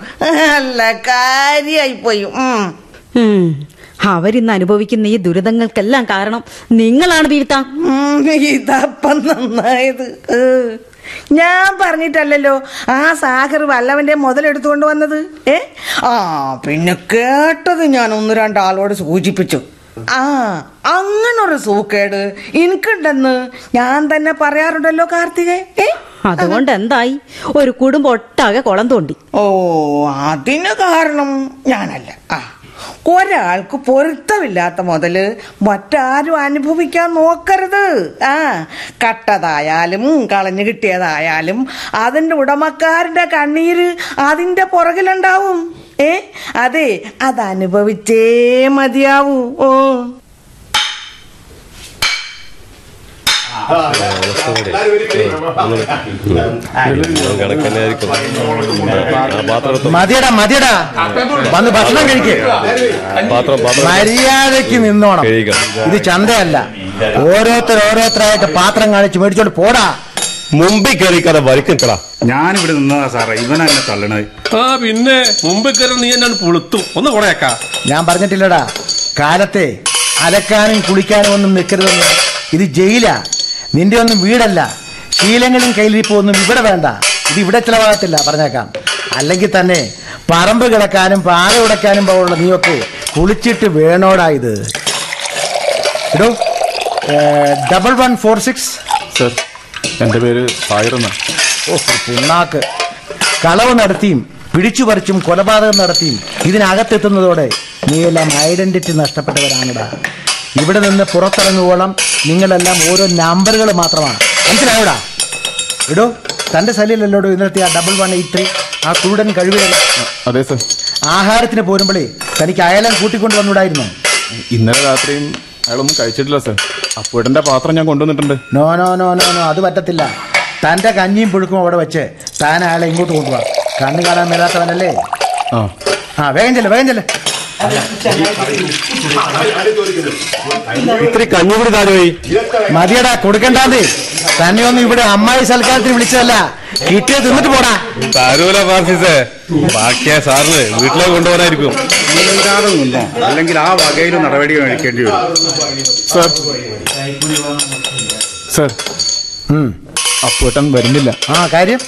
അല്ല കാര്യായി പോയി ഉം. ഉം. അവരിന്ന് അനുഭവിക്കുന്ന ഈ ദുരിതങ്ങൾക്കെല്ലാം കാരണം നിങ്ങളാണ് ഉം, ഇതപ്പം നന്നായത്. ഏ. ഞാൻ പറഞ്ഞിട്ടല്ലല്ലോ ആ സാഗർ വല്ലവന്റെ മുതലെടുത്തുകൊണ്ട് വന്നത്. ഏ? ആ പിന്നെ കേട്ടത് ഞാൻ ഒന്ന് രണ്ടാളോട് സൂചിപ്പിച്ചു. ആ അങ്ങനൊരു സൂക്കേട് എനിക്കുണ്ടെന്ന് ഞാൻ തന്നെ പറയാറുണ്ടല്ലോ കാർത്തികേ. ഏ? അതുകൊണ്ട് എന്തായി? ഒരു കുടുംബം ഒട്ടാകെ കുളം തോണ്ടി. ഓ അതിന് കാരണം ഞാനല്ല. ആ. ഒരാൾക്ക് പൊരുത്തമില്ലാത്ത മുതൽ മറ്റാരും അനുഭവിക്കാൻ നോക്കരുത്. ആ കട്ടതായാലും കളഞ്ഞു കിട്ടിയതായാലും അതിന്റെ ഉടമക്കാരന്റെ കണ്ണീര് അതിന്റെ പുറകിലുണ്ടാവും. ഏ അതെ അതനുഭവിച്ചേ മതിയാവൂ. ഓ. മതിയടാ മതിയടാ. വന്ന് ഭക്ഷണം കഴിക്കേ. മര്യാദയ്ക്ക് നിന്നോണം. ഇത് ചന്തയല്ല. ഓരോരുത്തർ ഓരോരുത്തരായിട്ട് പാത്രം കാണിച്ച് മേടിച്ചോണ്ട് പോടാ. മുമ്പിൽ കയറിക്കാതെ വലിക്കടാ ഞാനിവിടെ നിന്നതാ സാറേ ഇവനാ എന്നെ തള്ളണത്. ആ പിന്നെ മുമ്പിൽ കയറി നീ എന്നാണ് പുളുത്തും. ഒന്ന് കുറേക്കാ ഞാൻ പറഞ്ഞിട്ടില്ലടാ. കാലത്തെ അലക്കാനും കുളിക്കാനും ഒന്നും നിൽക്കരുതെന്ന് ഇത് ജയിലാ. നിന്റെ ഒന്നും വീടല്ല. ശീലങ്ങളും കയ്യിലിരിപ്പൊന്നും ഇവിടെ വേണ്ട. ഇത് ഇവിടെ ചിലവാകത്തില്ല. പറഞ്ഞേക്കാം. അല്ലെങ്കിൽ തന്നെ പറമ്പ് കിടക്കാനും പാറ ഉടക്കാനും പോകുള്ള നീയൊക്കെ കുളിച്ചിട്ട് വേണോടാ ഇത്. ഇടോ. Double one four six. Sir എന്റെ പേര് ഓ പിണ്ണാക്ക്. കളവ് നടത്തിയും പിടിച്ചു പറിച്ചും കൊലപാതകം നടത്തിയും ഇതിനകത്തെത്തുന്നതോടെ നീയെല്ലാം ഐഡന്റിറ്റി നഷ്ടപ്പെട്ടവരാണടാ. ഇവിടെ നിന്ന് പുറത്തിറങ്ങുവോളം നിങ്ങളെല്ലാം ഓരോ നമ്പറുകൾ മാത്രമാണ്. മനസ്സിലായോടാ? ഇടോ തന്റെ ശല്യല്ലല്ലോടോ ഇന്നലത്തെ ആ ഡബിൾ വൺ എയ്റ്റ് ത്രീ ആ കുരുടൻ കഴിവുകൾ അതെ സർ ആഹാരത്തിന് പോരുമ്പോഴേ തനിക്ക് അയലം കൂട്ടിക്കൊണ്ട് വന്നുകൂടായിരുന്നു ഇന്നലെ രാത്രിയും അയാളൊന്നും കഴിച്ചിട്ടില്ല സർ അപ്പുടന്റെ പാത്രം ഞാൻ കൊണ്ടുവന്നിട്ടുണ്ട്. No no no no no അത് പറ്റത്തില്ല. തന്റെ കഞ്ഞിയും പുഴുക്കും അവിടെ വെച്ച് താൻ അയാളെ ഇങ്ങോട്ട് കൊണ്ടുപോവാ കണ്ണു കാണാൻ മേലാത്തവനല്ലേ? ആ. ആ വേഗം ചെല്ലേ വേഗം ചെല്ല. ഇത്തിരി കഞ്ഞുകൂടി താരോയി മതിയടാ കൊടുക്കണ്ടാന്നേ. തന്നെ ഒന്നും ഇവിടെ അമ്മായി സൽക്കാരത്തിന് വിളിച്ചതല്ല. കിട്ടിയ തിന്നിട്ട് പോടാ. താരൂല ഫ്രാൻസിസേ ബാക്കിയാ സാറിന് വീട്ടിലേക്ക് കൊണ്ടുപോകാനായിരിക്കും. അല്ലെങ്കിൽ ആ വകയിൽ നടപടി കഴിക്കേണ്ടി വരും. സർ. സർ. അപ്പൂട്ടൻ വരുന്നില്ല. ആ കാര്യം?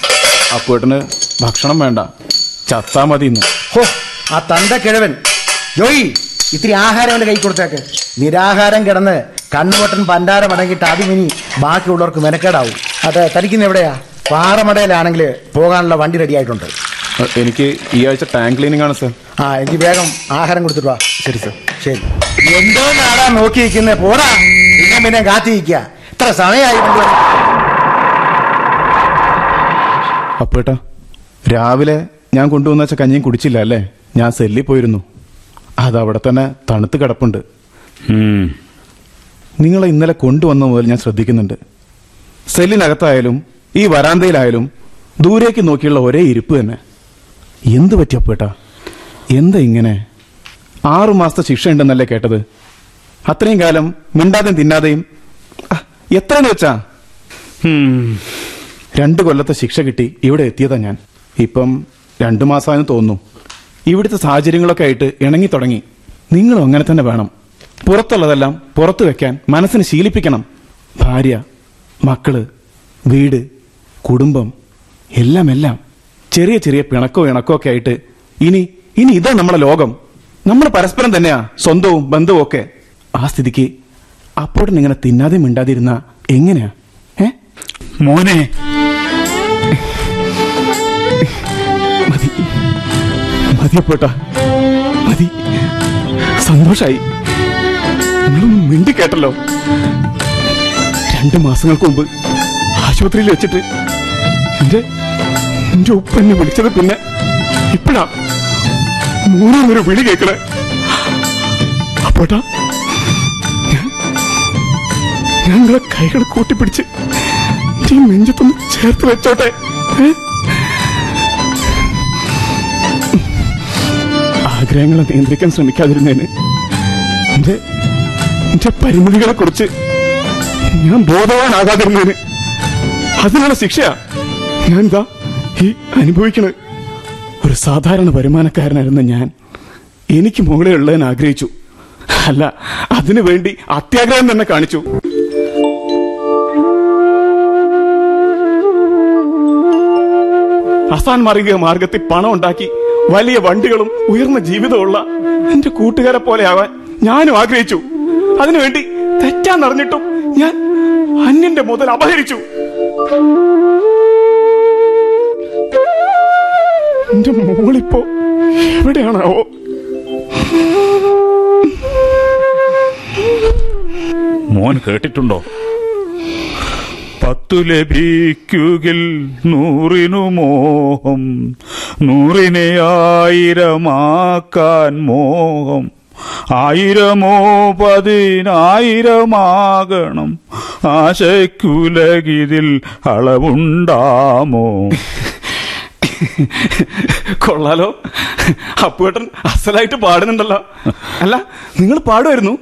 അപ്പൂട്ടന് ഭക്ഷണം വേണ്ട. ചത്താ മതി ഇന്ന് ഹോ ആ തന്റെ കിഴവൻ ജോയി ഇത്തിരി ആഹാരം അവന്റെ കൈ കൊടുത്തേക്ക്. നിരാഹാരം കിടന്ന് കണ്ണുപൊട്ടൻ പണ്ടാരം അടങ്ങിയിട്ട് ആദ്യം ഇനി ബാക്കിയുള്ളവർക്ക് മെനക്കേടാവും. അത് തനിക്കുന്ന എവിടെയാ? പാറമടയിലാണെങ്കിൽ പോകാനുള്ള വണ്ടി റെഡി ആയിട്ടുണ്ട്. എനിക്ക് ഈ ആഴ്ച ടാങ്ക് ക്ലീനിങ് ആണ് സർ ആ എനിക്ക് വേഗം ആഹാരം കൊടുത്തിട്ട് വാ. ശരി സർ ശരി. എന്തോ നാടാ നോക്കിയിരിക്കുന്നത് പോടാ. പിന്നെ പിന്നെ കാത്തിരിക്കുക. ഇത്ര സമയമായി. അപ്പേട്ടാ രാവിലെ ഞാൻ കൊണ്ടുവന്ന കഞ്ഞിയും കുടിച്ചില്ല അല്ലേ? ഞാൻ സെല്ലിൽ പോയിരുന്നു. അതവിടെ തന്നെ തണുത്ത് കിടപ്പുണ്ട്. നിങ്ങളെ ഇന്നലെ കൊണ്ടുവന്ന മുതൽ ഞാൻ ശ്രദ്ധിക്കുന്നുണ്ട്. സെല്ലിനകത്തായാലും ഈ വരാന്തയിലായാലും ദൂരേക്ക് നോക്കിയുള്ള ഒരേ ഇരിപ്പ് തന്നെ. എന്ത് പറ്റിയപ്പോട്ടാ എന്താ ഇങ്ങനെ? ആറു മാസത്തെ ശിക്ഷ ഉണ്ടെന്നല്ലേ കേട്ടത്? അത്രയും കാലം മിണ്ടാതെയും തിന്നാതെയും എത്രയെന്ന് വെച്ചാ? രണ്ട് കൊല്ലത്തെ ശിക്ഷ കിട്ടി ഇവിടെ എത്തിയതാ ഞാൻ. ഇപ്പം രണ്ടു മാസമായെന്ന് തോന്നുന്നു. ഇവിടുത്തെ സാഹചര്യങ്ങളൊക്കെ ആയിട്ട് ഇണങ്ങി തുടങ്ങി. നിങ്ങളും അങ്ങനെ തന്നെ വേണം. പുറത്തുള്ളതെല്ലാം പുറത്തു വെക്കാൻ മനസ്സിന് ശീലിപ്പിക്കണം. ഭാര്യ മക്കൾ വീട് കുടുംബം എല്ലാം എല്ലാം. ചെറിയ ചെറിയ പിണക്കോ ഇണക്കോ ഒക്കെ ആയിട്ട് ഇനി ഇനി ഇതാ നമ്മുടെ ലോകം. നമ്മൾ പരസ്പരം തന്നെയാ സ്വന്തവും ബന്ധവും ഒക്കെ. ആ സ്ഥിതിക്ക് അപ്പോഴും ഇങ്ങനെ തിന്നാതെ മിണ്ടാതിരുന്ന എങ്ങനെയാ? ഏ? മോനെ. മതിയപ്പോട്ടാ. മതി. സന്തോഷായി. നിങ്ങളൊന്ന് മിണ്ടി കേട്ടല്ലോ. രണ്ട് മാസങ്ങൾക്ക് മുമ്പ് ആശുപത്രിയിൽ വെച്ചിട്ട് എന്റെ എന്റെ ഉപ്പ എന്നെ വിളിച്ചത് പിന്നെ ഇപ്പഴാ. മൂന്നാമൊരു വിളി കേൾക്കണേ. അപ്പോട്ടാ ഞങ്ങളെ കൈകൾ കൂട്ടിപ്പിടിച്ച് ഈ നെഞ്ചത്തൊന്ന് ചേർത്ത് വെച്ചോട്ടെ. ഏ? ആഗ്രഹങ്ങളെ നിയന്ത്രിക്കാൻ ശ്രമിക്കാതിരുന്നതിന് എന്റെ എന്റെ പരിമിതികളെ കുറിച്ച് ഞാൻ ബോധവാനാകാതിരുന്നതിന് അതിനുള്ള ശിക്ഷയാ ഞാൻ എന്താ ഈ അനുഭവിക്കണ ഒരു സാധാരണ വരുമാനക്കാരനായിരുന്ന ഞാൻ എനിക്ക് മുകളിൽ ഉള്ളതിന് ആഗ്രഹിച്ചു. അല്ല അതിനു വേണ്ടി അത്യാഗ്രഹം തന്നെ കാണിച്ചു. അസാൻ മാർഗിക മാർഗത്തിൽ പണം ഉണ്ടാക്കി വലിയ വണ്ടികളും ഉയർന്ന ജീവിതമുള്ള എന്റെ കൂട്ടുകാരെ പോലെ ആവാൻ ഞാനും ആഗ്രഹിച്ചു. അതിനുവേണ്ടി തെറ്റാന്നറിഞ്ഞിട്ടും ഞാൻ അന്യന്റെ മുതൽ അപഹരിച്ചു. എന്റെ മോളിപ്പോ എവിടെയാണാവോ? മോൻ കേട്ടിട്ടുണ്ടോ? പത്തു ലഭിക്കുകിൽ നൂറിനു മോഹം നൂറിനെ ആയിരമാക്കാൻ മോഹം. ആയിരമോ പതിനായിരമാകണം. ആശയ്ക്കുലകിതിൽ അളവുണ്ടാമോ? കൊള്ളാലോ. അപ്പുവേട്ടൻ അസലായിട്ട് പാടുന്നുണ്ടല്ലോ. അല്ല നിങ്ങൾ പാടുമായിരുന്നു?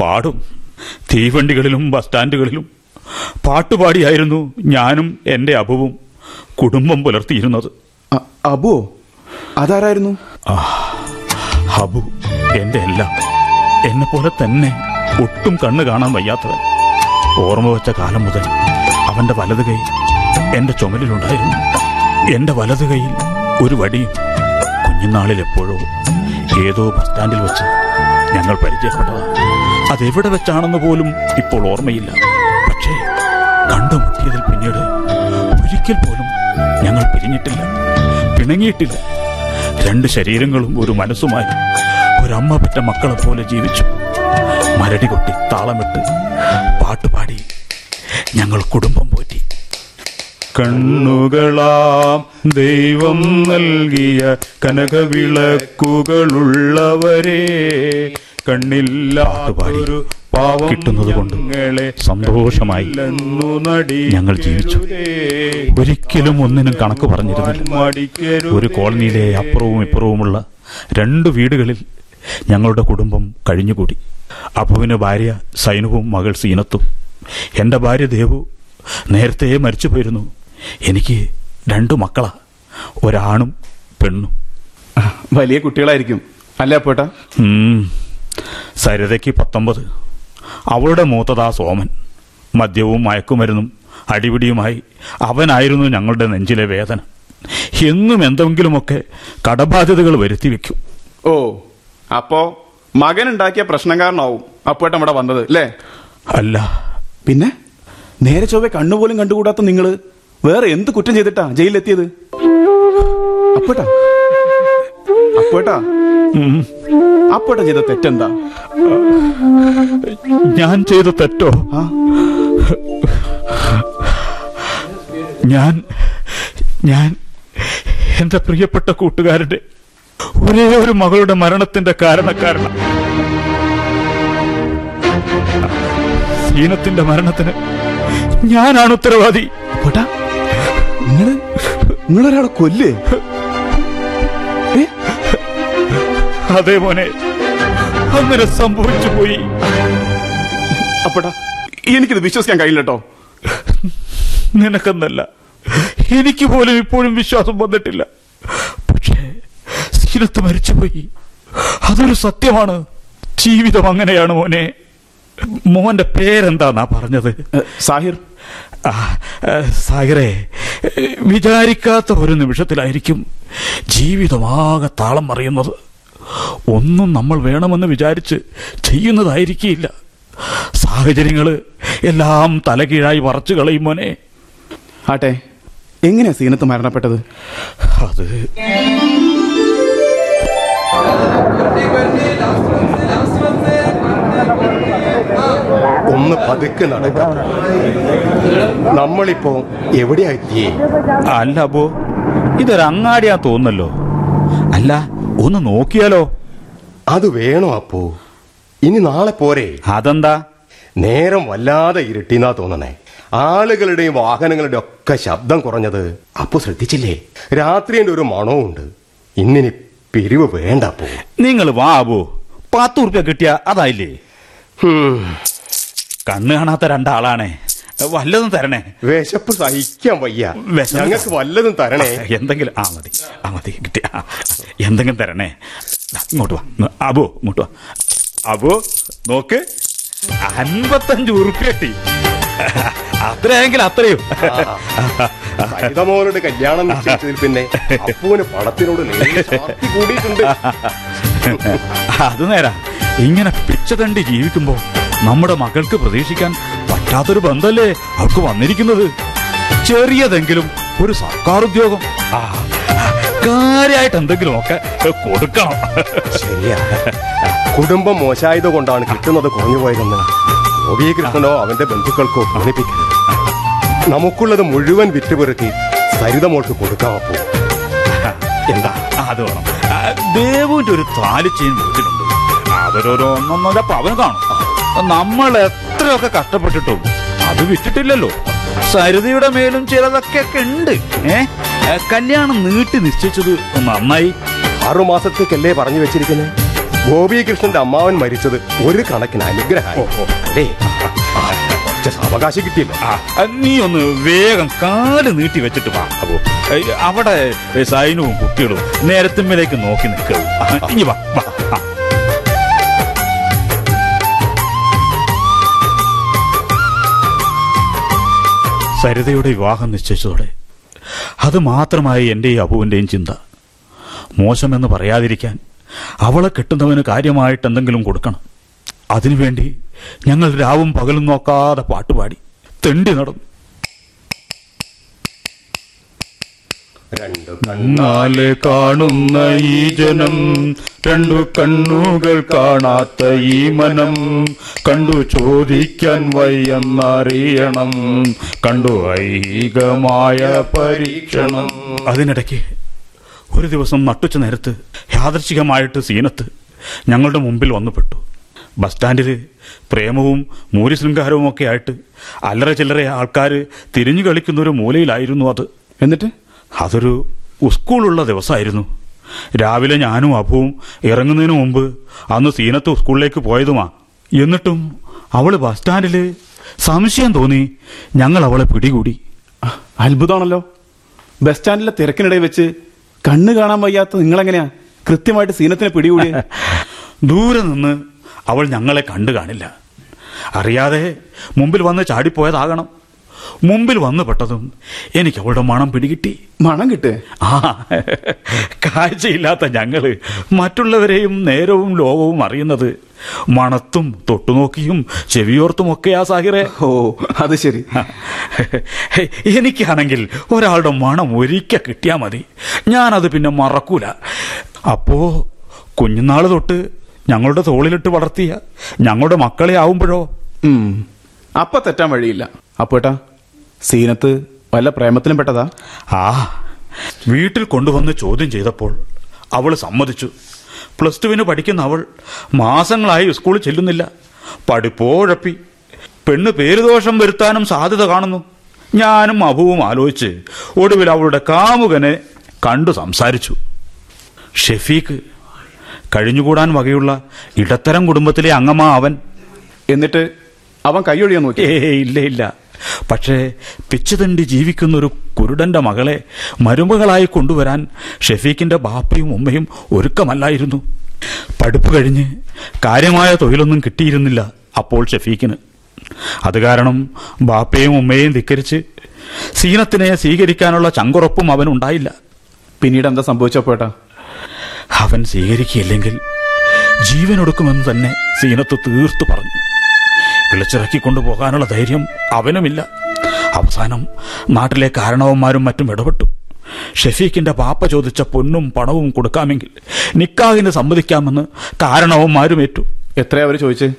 പാടും. തീവണ്ടികളിലും ബസ് സ്റ്റാൻഡുകളിലും പാട്ടുപാടിയായിരുന്നു ഞാനും എന്റെ അബുവും കുടുംബം പുലർത്തിയിരുന്നത്. അബുവോ അതാരായിരുന്നു? അബു എന്റെ എല്ലാം. എന്നെ പോലെ തന്നെ ഒട്ടും കണ്ണ് കാണാൻ വയ്യാത്തവൻ. ഓർമ്മ വെച്ച കാലം മുതൽ അവന്റെ വലത് കൈ എന്റെ ചുമലിലുണ്ടായിരുന്നു. എന്റെ വലത് കൈയിൽ ഒരു വടിയും കുഞ്ഞുനാളിൽ എപ്പോഴോ ഏതോ ബസ് സ്റ്റാൻഡിൽ വെച്ച് ഞങ്ങൾ പരിചയപ്പെട്ടതാണ് അതെവിടെ വെച്ചാണെന്ന് പോലും ഇപ്പോൾ ഓർമ്മയില്ല. പക്ഷേ കണ്ടുമുട്ടിയതിൽ പിന്നീട് ഒരിക്കൽ പോലും ഞങ്ങൾ പിരിഞ്ഞിട്ടില്ല. പിണങ്ങിയിട്ടില്ല. രണ്ട് ശരീരങ്ങളും ഒരു മനസ്സുമായി ഒരമ്മ പെറ്റ മക്കളെ പോലെ ജീവിച്ചു. മരടി കൊട്ടി താളമിട്ട് പാട്ടുപാടി ഞങ്ങൾ കുടുംബം പോറ്റി. കണ്ണുകളാം ദൈവം നൽകിയ കനകവിളക്കുകളുള്ളവരെ കണ്ണില്ലാതൊരു പാവം കിട്ടുന്നത് കൊണ്ട് സന്തോഷമായി ഞങ്ങൾ ജീവിച്ചു. ഒരിക്കലും ഒന്നിനും കണക്ക് പറഞ്ഞിരുന്നില്ല. ഒരു കോളനിയിലെ അപ്പുറവും ഇപ്പുറവുമുള്ള രണ്ട് വീടുകളിൽ ഞങ്ങളുടെ കുടുംബം കഴിഞ്ഞുകൂടി. അപ്പുവിന് ഭാര്യ സൈനുവും മകൾ സീനത്തും. എന്റെ ഭാര്യ ദേവു നേരത്തെ മരിച്ചു പോയിരുന്നു. എനിക്ക് രണ്ടു മക്കളാ. ഒരാണും പെണ്ണും. വലിയ കുട്ടികളായിരിക്കും. അല്ലേ അപ്പോട്ടാ. സരിതയ്ക്ക് പത്തൊമ്പത്. അവളുടെ മൂത്തതാ സോമൻ. മദ്യവും മയക്കുമരുന്നും അടിപിടിയുമായി അവനായിരുന്നു ഞങ്ങളുടെ നെഞ്ചിലെ വേദന. എന്നും എന്തെങ്കിലുമൊക്കെ കടബാധ്യതകൾ വരുത്തി വെക്കും. ഓ അപ്പോ മകൻ ഉണ്ടാക്കിയ പ്രശ്നം കാരണമാവും അപ്പോട്ട് അവിടെ വന്നത് അല്ലേ അല്ല. പിന്നെ? നേരെ ചൊവ്വെ കണ്ണുപോലും കണ്ടുകൂടാത്ത നിങ്ങൾ വേറെ എന്ത് കുറ്റം ചെയ്തിട്ടാ ജയിലിലെത്തിയത്? അപ്പോട്ടാ അപ്പോട്ടാ അപ്പോട്ടാ ചെയ്ത തെറ്റെന്താ? ഞാൻ ചെയ്ത തെറ്റോ? ഞാൻ ഞാൻ എന്റെ പ്രിയപ്പെട്ട കൂട്ടുകാരന്റെ ഒരേ ഒരു മകളുടെ മരണത്തിന്റെ കാരണക്കാരണം സീനത്തിന്റെ മരണത്തിന് ഞാനാണ് ഉത്തരവാദി. നിങ്ങൾ നിങ്ങളൊരാളെ കൊല്ലേ? അതേ മോനെ അങ്ങനെ സംഭവിച്ചു പോയി. അപ്പടാ എനിക്കിത് വിശ്വസിക്കാൻ കഴിയില്ല കേട്ടോ നിനക്കെന്നല്ല എനിക്ക് പോലും ഇപ്പോഴും വിശ്വാസം വന്നിട്ടില്ല. പക്ഷേ സീനത്ത് മരിച്ചുപോയി. അതൊരു സത്യമാണ്. ജീവിതം അങ്ങനെയാണ് മോനെ. മോന്റെ പേരെന്താന്നാ പറഞ്ഞത്? സാഹിർ? സാഹിറേ വിചാരിക്കാത്ത ഒരു നിമിഷത്തിലായിരിക്കും ജീവിതമാകെ താളം മറിയുന്നത്. ഒന്നും നമ്മൾ വേണമെന്ന് വിചാരിച്ച് ചെയ്യുന്നതായിരിക്കില്ല. സാഹചര്യങ്ങൾ എല്ലാം തലകീഴായി വറച്ചു കളയും മോനെ. ആട്ടെ എങ്ങനെയാ സീനത്ത് മരണപ്പെട്ടത്? അത് ഒന്ന് പതുക്കെ നടക്കാം. നമ്മളിപ്പോ എവിടെയാ എത്തിയേ? അല്ല അപ്പോ ഇതൊരങ്ങാടിയാ തോന്നല്ലോ അല്ല ഒന്ന് നോക്കിയാലോ? അത് വേണോ അപ്പോ? ഇനി നാളെ പോരെ. അതെന്താ? നേരം വല്ലാതെ ഇരുട്ടിന്നാ തോന്നണേ. ആളുകളുടെയും വാഹനങ്ങളുടെയും ഒക്കെ ശബ്ദം കുറഞ്ഞത് അപ്പോ ശ്രദ്ധിച്ചില്ലേ? രാത്രിന്റെ ഒരു മണവും ഉണ്ട് ഇന്നിനി പിരിവ് വേണ്ട അപ്പോ. നിങ്ങൾ വാ അബു. പത്ത് ഉറുപ്പ്യ കിട്ടിയ അതായില്ലേ? കണ്ണ് കാണാത്ത രണ്ടാളാണേ. വല്ലതും തരണേ. വിശപ്പ് സഹിക്കാൻ വയ്യ. ഞങ്ങൾക്ക് വല്ലതും തരണേ. എന്തെങ്കിലും ആ മതി. ആ മതി. കിട്ടി. എന്തെങ്കിലും തരണേ. ഇങ്ങോട്ട് വാ. അബോ ഇങ്ങോട്ട് വാ. അബു നോക്ക്. അൻപത്തഞ്ച് ഉറുപ്പിയട്ടി അത്രയെങ്കിൽ അത്രയും. സരിതമോനോട് കല്യാണം നിശ്ചയിച്ചതിൽ പിന്നെ അപ്പൂന് പണത്തിനോട് കൂടിയിട്ടുണ്ട്. അത് നേരാ. ഇങ്ങനെ പിച്ചതണ്ടി ജീവിക്കുമ്പോ നമ്മുടെ മകൾക്ക് പ്രതീക്ഷിക്കാൻ പറ്റാത്തൊരു ബന്ധല്ലേ അവർക്ക് വന്നിരിക്കുന്നത്? ചെറിയതെങ്കിലും ഒരു സർക്കാർ ഉദ്യോഗം. ആ കാര്യമായിട്ട് എന്തെങ്കിലും ഒക്കെ കൊടുക്കണം. ശരിയാ. കുടുംബം മോശമായത് കൊണ്ടാണ് കിട്ടുന്നത് കുറഞ്ഞു പോയതെന്ന്. ഗോപികൃഷ്ണനോ അവന്റെ ബന്ധുക്കൾക്കോ തോന്നിപ്പിക്കരുത് നമുക്കുള്ളത് മുഴുവൻ വിറ്റുപെറുക്കി സരിതമോൾക്ക് കൊടുക്കാം അപ്പോ. എന്താ? അത് വേണം. ദേവുവിന്റെ ഒരു താലിച്ചയും വീട്ടിലുണ്ട് അവരോരോ ഒന്നൊന്നല്ല പവൻ കാണും. നമ്മൾ എത്രയൊക്കെ കഷ്ടപ്പെട്ടിട്ടും അത് വിട്ടിട്ടില്ലല്ലോ സരിതയുടെ മേലും ചിലതൊക്കെ ഉണ്ട്. ഏ? കല്യാണം നീട്ടി നിശ്ചയിച്ചത് നന്നായി. ആറുമാസത്തേക്കല്ലേ പറഞ്ഞു വെച്ചിരിക്കുന്നത് ഗോപികൃഷ്ണന്റെ അമ്മാവൻ മരിച്ചത് ഒരു കണക്കിന് അനുഗ്രഹം അല്ലേ? സാവകാശം കിട്ടിയില്ല. നീ ഒന്ന് വേഗം കാൽ നീട്ടി വെച്ചിട്ട് വാ. അവിടെ സൈനവും കുട്ടികളും നേരത്തുമ്പിലേക്ക് നോക്കി നിൽക്കുക ഇനി വാ. സരിതയുടെ വിവാഹം നിശ്ചയിച്ചതോടെ. അത് മാത്രമായി എന്റെയും അബുവിന്റെയും ചിന്ത. മോശമെന്ന് പറയാതിരിക്കാൻ അവളെ കിട്ടുന്നവന് കാര്യമായിട്ട് എന്തെങ്കിലും കൊടുക്കണം. അതിനുവേണ്ടി ഞങ്ങൾ രാവും പകലും നോക്കാതെ പാട്ടുപാടി തെണ്ടി നടന്നു. രണ്ടു കണ്ണാൽ കാണുന്ന ഈ ജനം രണ്ടു കണ്ണുകൾ കാണാത്ത ഈ മനം. കണ്ടു ചോദിക്കാൻ വയ്യെന്നറിയണം കണ്ടു ഐഹികമായ പരീക്ഷണം. അതിനിടയ്ക്ക് ഒരു ദിവസം നട്ടുച്ച നേരത്ത് യാദർശികമായിട്ട് സീനത്ത് ഞങ്ങളുടെ മുമ്പിൽ വന്നുപെട്ടു ബസ് സ്റ്റാൻഡിൽ പ്രേമവും മൂര്യശൃംഗാരവും ഒക്കെ ആയിട്ട് അല്ലറ ചില്ലറ ആൾക്കാർ തിരിഞ്ഞു കളിക്കുന്ന ഒരു മൂലയിലായിരുന്നു അത്. എന്നിട്ട്? അതൊരു സ്കൂളുള്ള ദിവസമായിരുന്നു. രാവിലെ ഞാനും അഭുവും ഇറങ്ങുന്നതിന് മുമ്പ് അന്ന് സീനത്ത് സ്കൂളിലേക്ക് പോയതുമാ. എന്നിട്ടും അവൾ ബസ് സ്റ്റാൻഡിൽ സംശയം തോന്നി ഞങ്ങൾ അവളെ പിടികൂടി. അത്ഭുതമാണല്ലോ. ബസ് സ്റ്റാൻഡിലെ തിരക്കിനിടയിൽ വെച്ച് കണ്ണ് കാണാൻ വയ്യാത്ത നിങ്ങളെങ്ങനെയാ കൃത്യമായിട്ട് സീനത്തിനെ പിടികൂടി ദൂരെ നിന്ന് അവൾ ഞങ്ങളെ കണ്ടു കാണില്ല. അറിയാതെ മുമ്പിൽ വന്ന് ചാടിപ്പോയതാകണം. മുമ്പിൽ വന്നു പെട്ടതും എനിക്ക് അവളുടെ മണം പിടികിട്ടി. മണം കിട്ടേ? ആ കാഴ്ചയില്ലാത്ത ഞങ്ങൾ മറ്റുള്ളവരെയും നേരവും ലോകവും അറിയുന്നത് മണത്തും തൊട്ടുനോക്കിയും ചെവിയോർത്തുമൊക്കെയാ സാഹിറെ. ഓ അത് ശരി. എനിക്കാണെങ്കിൽ ഒരാളുടെ മണം ഒരിക്കൽ കിട്ടിയാ മതി. ഞാനത് പിന്നെ മറക്കൂല. അപ്പോ കുഞ്ഞുനാൾ തൊട്ട് ഞങ്ങളുടെ തോളിലിട്ട് വളർത്തിയ ഞങ്ങളുടെ മക്കളെ ആവുമ്പോഴോ. അപ്പൊ തെറ്റാൻ വഴിയില്ല. അപ്പോട്ടാ സീനത്ത് വല്ല പ്രേമത്തിലും പെട്ടതാ? ആ വീട്ടിൽ കൊണ്ടുവന്ന് ചോദ്യം ചെയ്തപ്പോൾ അവൾ സമ്മതിച്ചു. പ്ലസ് ടുവിന് പഠിക്കുന്ന അവൾ മാസങ്ങളായി സ്കൂളിൽ ചെല്ലുന്നില്ല. പഠിപ്പോഴപ്പി പെണ്ണ് പേരുദോഷം വരുത്താനും സാധ്യത കാണുന്നു. ഞാനും അഭുവും ആലോചിച്ച് ഒടുവിൽ അവളുടെ കാമുകനെ കണ്ടു സംസാരിച്ചു. ഷെഫീഖ് കഴിഞ്ഞുകൂടാൻ വകയുള്ള ഇടത്തരം കുടുംബത്തിലെ അംഗമാ അവൻ. എന്നിട്ട് അവൻ കൈയൊഴിയാൻ നോക്കി? ഏ ഇല്ല ഇല്ല. പക്ഷേ പിച്ചുതണ്ടി ജീവിക്കുന്ന ഒരു കുരുടന്റെ മകളെ മരുമകളായി കൊണ്ടുവരാൻ ഷെഫീഖിന്റെ ബാപ്പയും ഉമ്മയും ഒരുക്കമല്ലായിരുന്നു. പഠിപ്പ് കഴിഞ്ഞ് കാര്യമായ തൊഴിലൊന്നും കിട്ടിയിരുന്നില്ല അപ്പോൾ ഷെഫീഖിന്. അത് കാരണം ബാപ്പയും ഉമ്മയെയും ധിക്കരിച്ച് സീനത്തിനെ സ്വീകരിക്കാനുള്ള ചങ്കുറപ്പും അവനുണ്ടായില്ല പിന്നീട് എന്താ സംഭവിച്ചപ്പോട്ടാ അവൻ സ്വീകരിക്കില്ലെങ്കിൽ ജീവനൊടുക്കുമെന്ന് തന്നെ സീനത്ത് തീർത്തു പറഞ്ഞു. വിളിച്ചിറക്കി കൊണ്ടുപോകാനുള്ള ധൈര്യം അവനുമില്ല. അവസാനം നാട്ടിലെ കാരണവന്മാരും മറ്റും ഇടപെട്ടു. ഷെഫീഖിന്റെ പാപ്പ ചോദിച്ച പൊന്നും പണവും കൊടുക്കാമെങ്കിൽ നിക്കാഹിന് സമ്മതിക്കാമെന്ന് കാരണവന്മാരും ഏറ്റു. എത്രയാ അവർ ചോദിച്ചേ?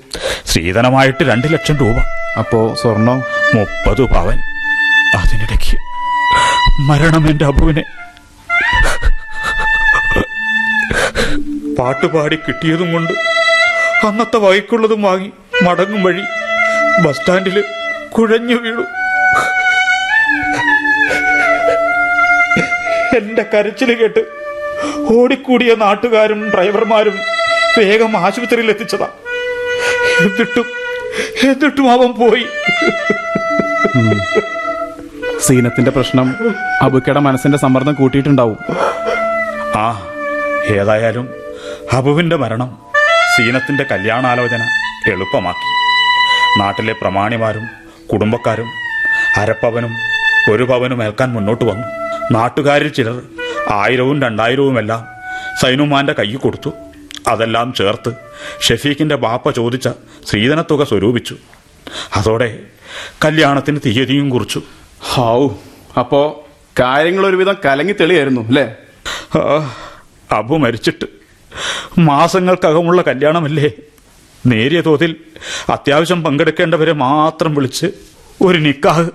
സ്ത്രീധനമായിട്ട് രണ്ട് ലക്ഷം രൂപ. അപ്പോ സ്വർണം? മുപ്പത് പവൻ. അതിനിടയ്ക്ക് മരണം എന്റെ അബുവിനെ. പാട്ടുപാടി കിട്ടിയതും കൊണ്ട് അന്നത്തെ വൈക്കുള്ളതും വാങ്ങി. മടങ്ങും വഴി ബസ് സ്റ്റാൻഡിൽ കുഴഞ്ഞു വീണു. എന്റെ കരച്ചിൽ കേട്ട് ഓടിക്കൂടിയ നാട്ടുകാരും ഡ്രൈവർമാരും വേഗം ആശുപത്രിയിൽ എത്തിച്ചതാ. എന്നിട്ടും എന്നിട്ടും അവൻ പോയി. സീനത്തിന്റെ പ്രശ്നം അബുക്കയുടെ മനസ്സിന്റെ സമ്മർദ്ദം കൂട്ടിയിട്ടുണ്ടാവും. ആ ഏതായാലും അബുവിന്റെ മരണം സീനത്തിന്റെ കല്യാണാലോചന. എളുപ്പമാക്കി. നാട്ടിലെ പ്രമാണിമാരും കുടുംബക്കാരും അരപ്പവനും ഒരു പവനും ഏൽക്കാൻ മുന്നോട്ട് വന്നു. നാട്ടുകാരിൽ ചിലർ ആയിരവും രണ്ടായിരവുമെല്ലാം സൈനുമാന്റെ കയ്യിൽ കൊടുത്തു. അതെല്ലാം ചേർത്ത് ഷെഫീഖിന്റെ ബാപ്പ ചോദിച്ച സ്ത്രീധനത്തുക സ്വരൂപിച്ചു. അതോടെ കല്യാണത്തിന് തീയതിയും കുറിച്ചു. ഹൗ അപ്പോ കാര്യങ്ങൾ ഒരുവിധം കലങ്ങി തെളിയായിരുന്നു അല്ലേ? അബു മരിച്ചിട്ട് മാസങ്ങൾക്കകമുള്ള കല്യാണമല്ലേ? നേരിയ തോതിൽ അത്യാവശ്യം പങ്കെടുക്കേണ്ടവരെ മാത്രം വിളിച്ച് ഒരു നിക്കാഹ്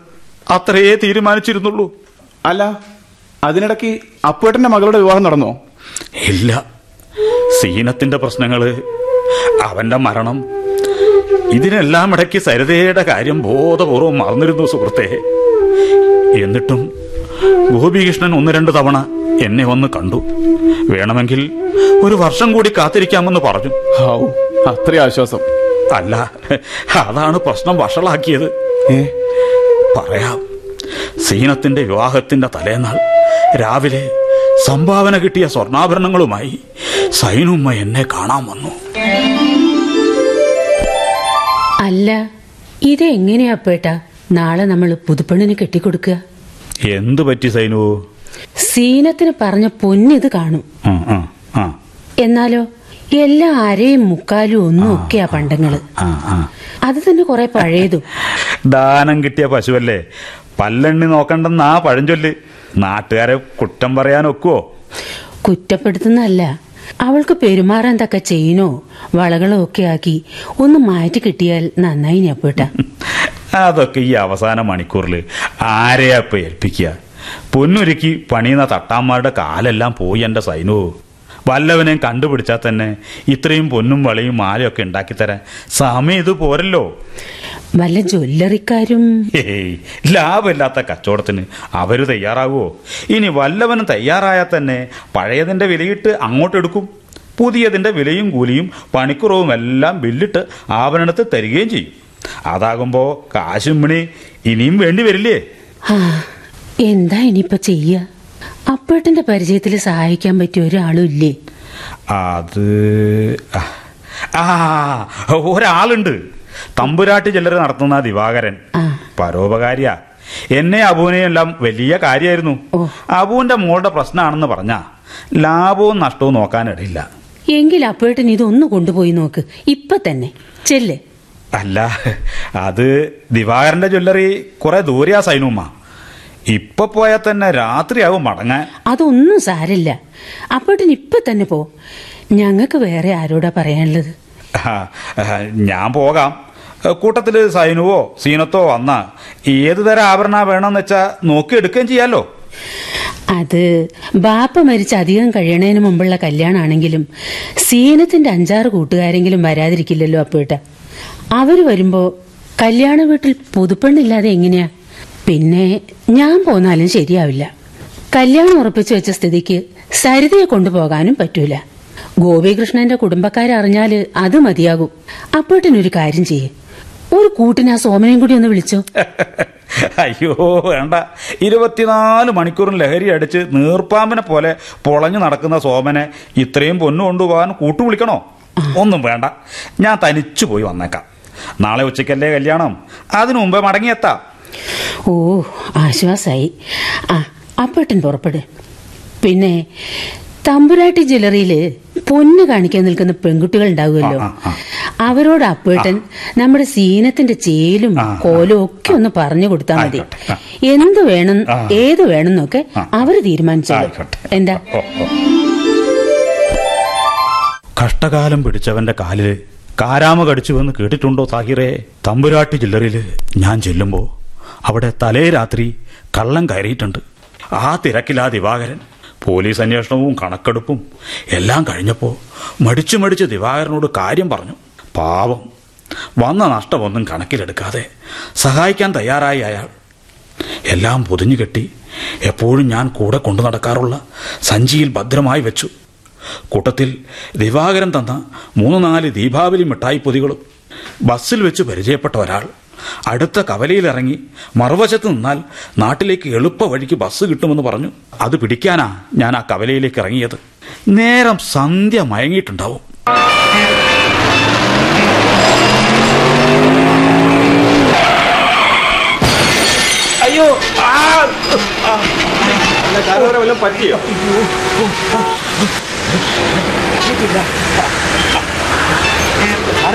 അത്രയേ തീരുമാനിച്ചിരുന്നുള്ളൂ. അല്ല അതിനിടയ്ക്ക് അപ്പുവേട്ടന്റെ മകളുടെ വിവാഹം നടന്നോ? ഇല്ല. സീനത്തിന്റെ പ്രശ്നങ്ങൾ അവന്റെ മരണം ഇതിനെല്ലാം ഇടയ്ക്ക് സരിതയുടെ കാര്യം ബോധപൂർവം മറന്നിരുന്നു സുഹൃത്തെ. എന്നിട്ടും ഗോപികൃഷ്ണൻ ഒന്ന് രണ്ട് തവണ എന്നെ ഒന്ന് കണ്ടു. വേണമെങ്കിൽ ഒരു വർഷം കൂടി കാത്തിരിക്കാമെന്ന് പറഞ്ഞു. ഹൗ. അത്രയും ആശ്വാസം. അല്ല അതാണ് പ്രശ്നം വഷളാക്കിയത്. ഏ? പറയാം സീനത്തിന്റെ വിവാഹത്തിന്റെ തലേന്നാൾ രാവിലെ സംഭാവന കിട്ടിയ സ്വർണാഭരണങ്ങളുമായി സൈനുമ്മ എന്നെ കാണാൻ വന്നു. അല്ല ഇത് എങ്ങനെയാ പേട്ടാ? നാളെ നമ്മൾ പുതുപ്പെണ്ണിന് കെട്ടിക്കൊടുക്കുക. എന്തു പറ്റി സൈനു? സീനത്തിന് പറഞ്ഞ പൊന്നിത് കാണും. ആ ആ ആ എന്നാലോ? എല്ലാ അരയും മുക്കാലും ഒന്നും ഒക്കെയാ പണ്ടങ്ങൾ. അത് തന്നെ കൊറേ പഴയതും. ദാനം കിട്ടിയ പശുവല്ലേ? പല്ലെണ്ണി നോക്കണ്ടെന്നാ പഴഞ്ചൊല്ല് നാട്ടുകാരെ കുറ്റം പറയാൻ ഒക്കുവോ? കുറ്റപ്പെടുത്തുന്നല്ല അവൾക്ക് പെരുമാറാൻ തക്ക ചെയിനോ വളകളോ ഒക്കെ ആക്കി ഒന്ന് മാറ്റി കിട്ടിയാൽ നന്നായി ഞപ്പേട്ട അതൊക്കെ ഈ അവസാന മണിക്കൂറിൽ ആരെയാ ഇപ്പൊ ഏൽപ്പിക്കുക? പൊന്നൊരുക്കി പണിയുന്ന തട്ടാന്മാരുടെ കാലെല്ലാം പോയി എന്റെ സൈനു. വല്ലവനെയും കണ്ടുപിടിച്ചാൽ തന്നെ ഇത്രയും പൊന്നും വളയും മാലയൊക്കെ ഉണ്ടാക്കിത്തരാൻ സമയം ഇത് പോരല്ലോ. വല്ല ജ്വല്ലറിക്കാരും? ഏയ് ലാഭമില്ലാത്ത കച്ചവടത്തിന് അവർ തയ്യാറാകുമോ ഇനി വല്ലവനും തയ്യാറായാൽ തന്നെ പഴയതിന്റെ വിലയിട്ട് അങ്ങോട്ട് എടുക്കും. പുതിയതിന്റെ വിലയും കൂലിയും പണിക്കുറവും എല്ലാം ബില്ലിട്ട് ആഭരണത്തിൽ തരികയും ചെയ്യും. അതാകുമ്പോ കാശും മണി ഇനിയും വേണ്ടി വരില്ലേ? എന്താ ഇനിയിപ്പൊ ചെയ്യ? അപ്പേട്ടന്റെ പരിചയത്തിൽ സഹായിക്കാൻ പറ്റിയ ഒരാളും ഇല്ലേ അത് ആ ഒരാളുണ്ട്. തമ്പുരാട്ട് ചിലർ നടത്തുന്ന ദിവാകരൻ. പരോപകാരിയ. എന്നെ അബുവിനെയും എല്ലാം വലിയ കാര്യമായിരുന്നു അബുവിന്റെ മോളുടെ പ്രശ്നമാണെന്ന് പറഞ്ഞാ ലാഭവും നഷ്ടവും നോക്കാനിടയില്ല. എങ്കിൽ അപ്പേട്ടൻ ഇതൊന്ന് കൊണ്ടുപോയി നോക്ക്. ഇപ്പൊ തന്നെ. ചെല്ലേ. അല്ല അത് ദിവാകരന്റെ ജ്വല്ലറി കുറെ ദൂരെയാ സൈനുമ്മ. ഇപ്പൊ പോയാൽ തന്നെ രാത്രിയാവും മടങ്ങാൻ. അതൊന്നും സാരില്ല. അപ്പോട്ടിന് ഇപ്പൊ തന്നെ പോ. ഞങ്ങൾക്ക് വേറെ ആരോടാ പറയാനുള്ളത്? ഞാൻ പോകാം. കൂട്ടത്തിൽ സൈനുവോ സീനത്തോ വന്ന ഏതു തരം ആഭരണ വേണമെന്ന് വെച്ചാ നോക്കിയെടുക്കുകയും ചെയ്യാലോ? അത് ബാപ്പ മരിച്ച് അധികം കഴിയണതിന് മുമ്പുള്ള കല്യാണാണെങ്കിലും സീനത്തിന്റെ അഞ്ചാറ് കൂട്ടുകാരെങ്കിലും വരാതിരിക്കില്ലല്ലോ അപ്പേട്ട. അവർ വരുമ്പോ കല്യാണ വീട്ടിൽ പുതുപ്പെണ്ണില്ലാതെ എങ്ങനെയാ? പിന്നെ ഞാൻ പോന്നാലും ശരിയാവില്ല. കല്യാണം ഉറപ്പിച്ചു വെച്ച സ്ഥിതിക്ക് സരിതയെ കൊണ്ടുപോകാനും പറ്റൂല. ഗോപികൃഷ്ണന്റെ കുടുംബക്കാരറിഞ്ഞാൽ അത് മതിയാകും. അപ്പോട്ടിനൊരു കാര്യം ചെയ്യേ. ഒരു കൂട്ടിന് ആ സോമനെയും കൂടി ഒന്ന് വിളിച്ചോ. അയ്യോ വേണ്ട. ഇരുപത്തിനാല് മണിക്കൂറും ലഹരി അടിച്ച് നീർപ്പാമ്പിനെ പോലെ പൊളഞ്ഞു നടക്കുന്ന സോമനെ ഇത്രയും പൊന്നു കൊണ്ടുപോകാൻ കൂട്ടു വിളിക്കണോ? ഒന്നും വേണ്ട. ഞാൻ തനിച്ചു പോയി വന്നേക്കാം. നാളെ ഉച്ചയ്ക്കല്ലേ കല്യാണം. അതിനു മുമ്പേ മടങ്ങിയെത്താം. ഓ ആശ്വാസായി. ആ അപ്പേട്ടൻ പുറപ്പെട്. പിന്നെ തമ്പുരാട്ടി ജ്വല്ലറിയിൽ പൊന്ന് കാണിക്കാൻ നിൽക്കുന്ന പെൺകുട്ടികൾ ഉണ്ടാവുമല്ലോ. അവരോട് അപ്പേട്ടൻ നമ്മുടെ സീനത്തിന്റെ ചേലും കോലും ഒക്കെ ഒന്ന് പറഞ്ഞു കൊടുത്താൽ മതി. എന്ത് വേണം ഏത് വേണമെന്നൊക്കെ അവർ തീരുമാനിച്ചോളൂ. എന്താ? കഷ്ടകാലം പിടിച്ചവന്റെ കാലിൽ കാരാമ കടിച്ചു കടിച്ചുവെന്ന് കേട്ടിട്ടുണ്ടോ സാഹിറേ? തമ്പുരാട്ടി ജില്ലറിൽ ഞാൻ ചെല്ലുമ്പോ അവിടെ തലേ രാത്രി കള്ളം കയറിയിട്ടുണ്ട്. ആ തിരക്കിലാ ദിവാകരൻ. പോലീസ് അന്വേഷണവും കണക്കെടുപ്പും എല്ലാം കഴിഞ്ഞപ്പോൾ മടിച്ചു മടിച്ച് ദിവാകരനോട് കാര്യം പറഞ്ഞു. പാവം. വന്ന നഷ്ടമൊന്നും കണക്കിലെടുക്കാതെ സഹായിക്കാൻ തയ്യാറായി അയാൾ. എല്ലാം പൊതിഞ്ഞു കെട്ടി എപ്പോഴും ഞാൻ കൂടെ കൊണ്ടു നടക്കാറുള്ള സഞ്ചിയിൽ ഭദ്രമായി വെച്ചു. കൂട്ടത്തിൽ ദിവാകരൻ തന്ന മൂന്ന് നാല് ദീപാവലി മിഠായി പൊതികളും ബസ്സിൽ വെച്ച് പരിചയപ്പെട്ട ഒരാൾ. അടുത്ത കവലയിലിറങ്ങി മറുവശത്ത് നിന്നാൽ നാട്ടിലേക്ക് എളുപ്പ വഴിക്ക് ബസ് കിട്ടുമെന്ന് പറഞ്ഞു. അത് പിടിക്കാനാ ഞാൻ ആ കവലയിലേക്ക് ഇറങ്ങിയത്. നേരം സന്ധ്യ മയങ്ങിയിട്ടുണ്ടാവും. അയ്യോ പറ്റിയോ?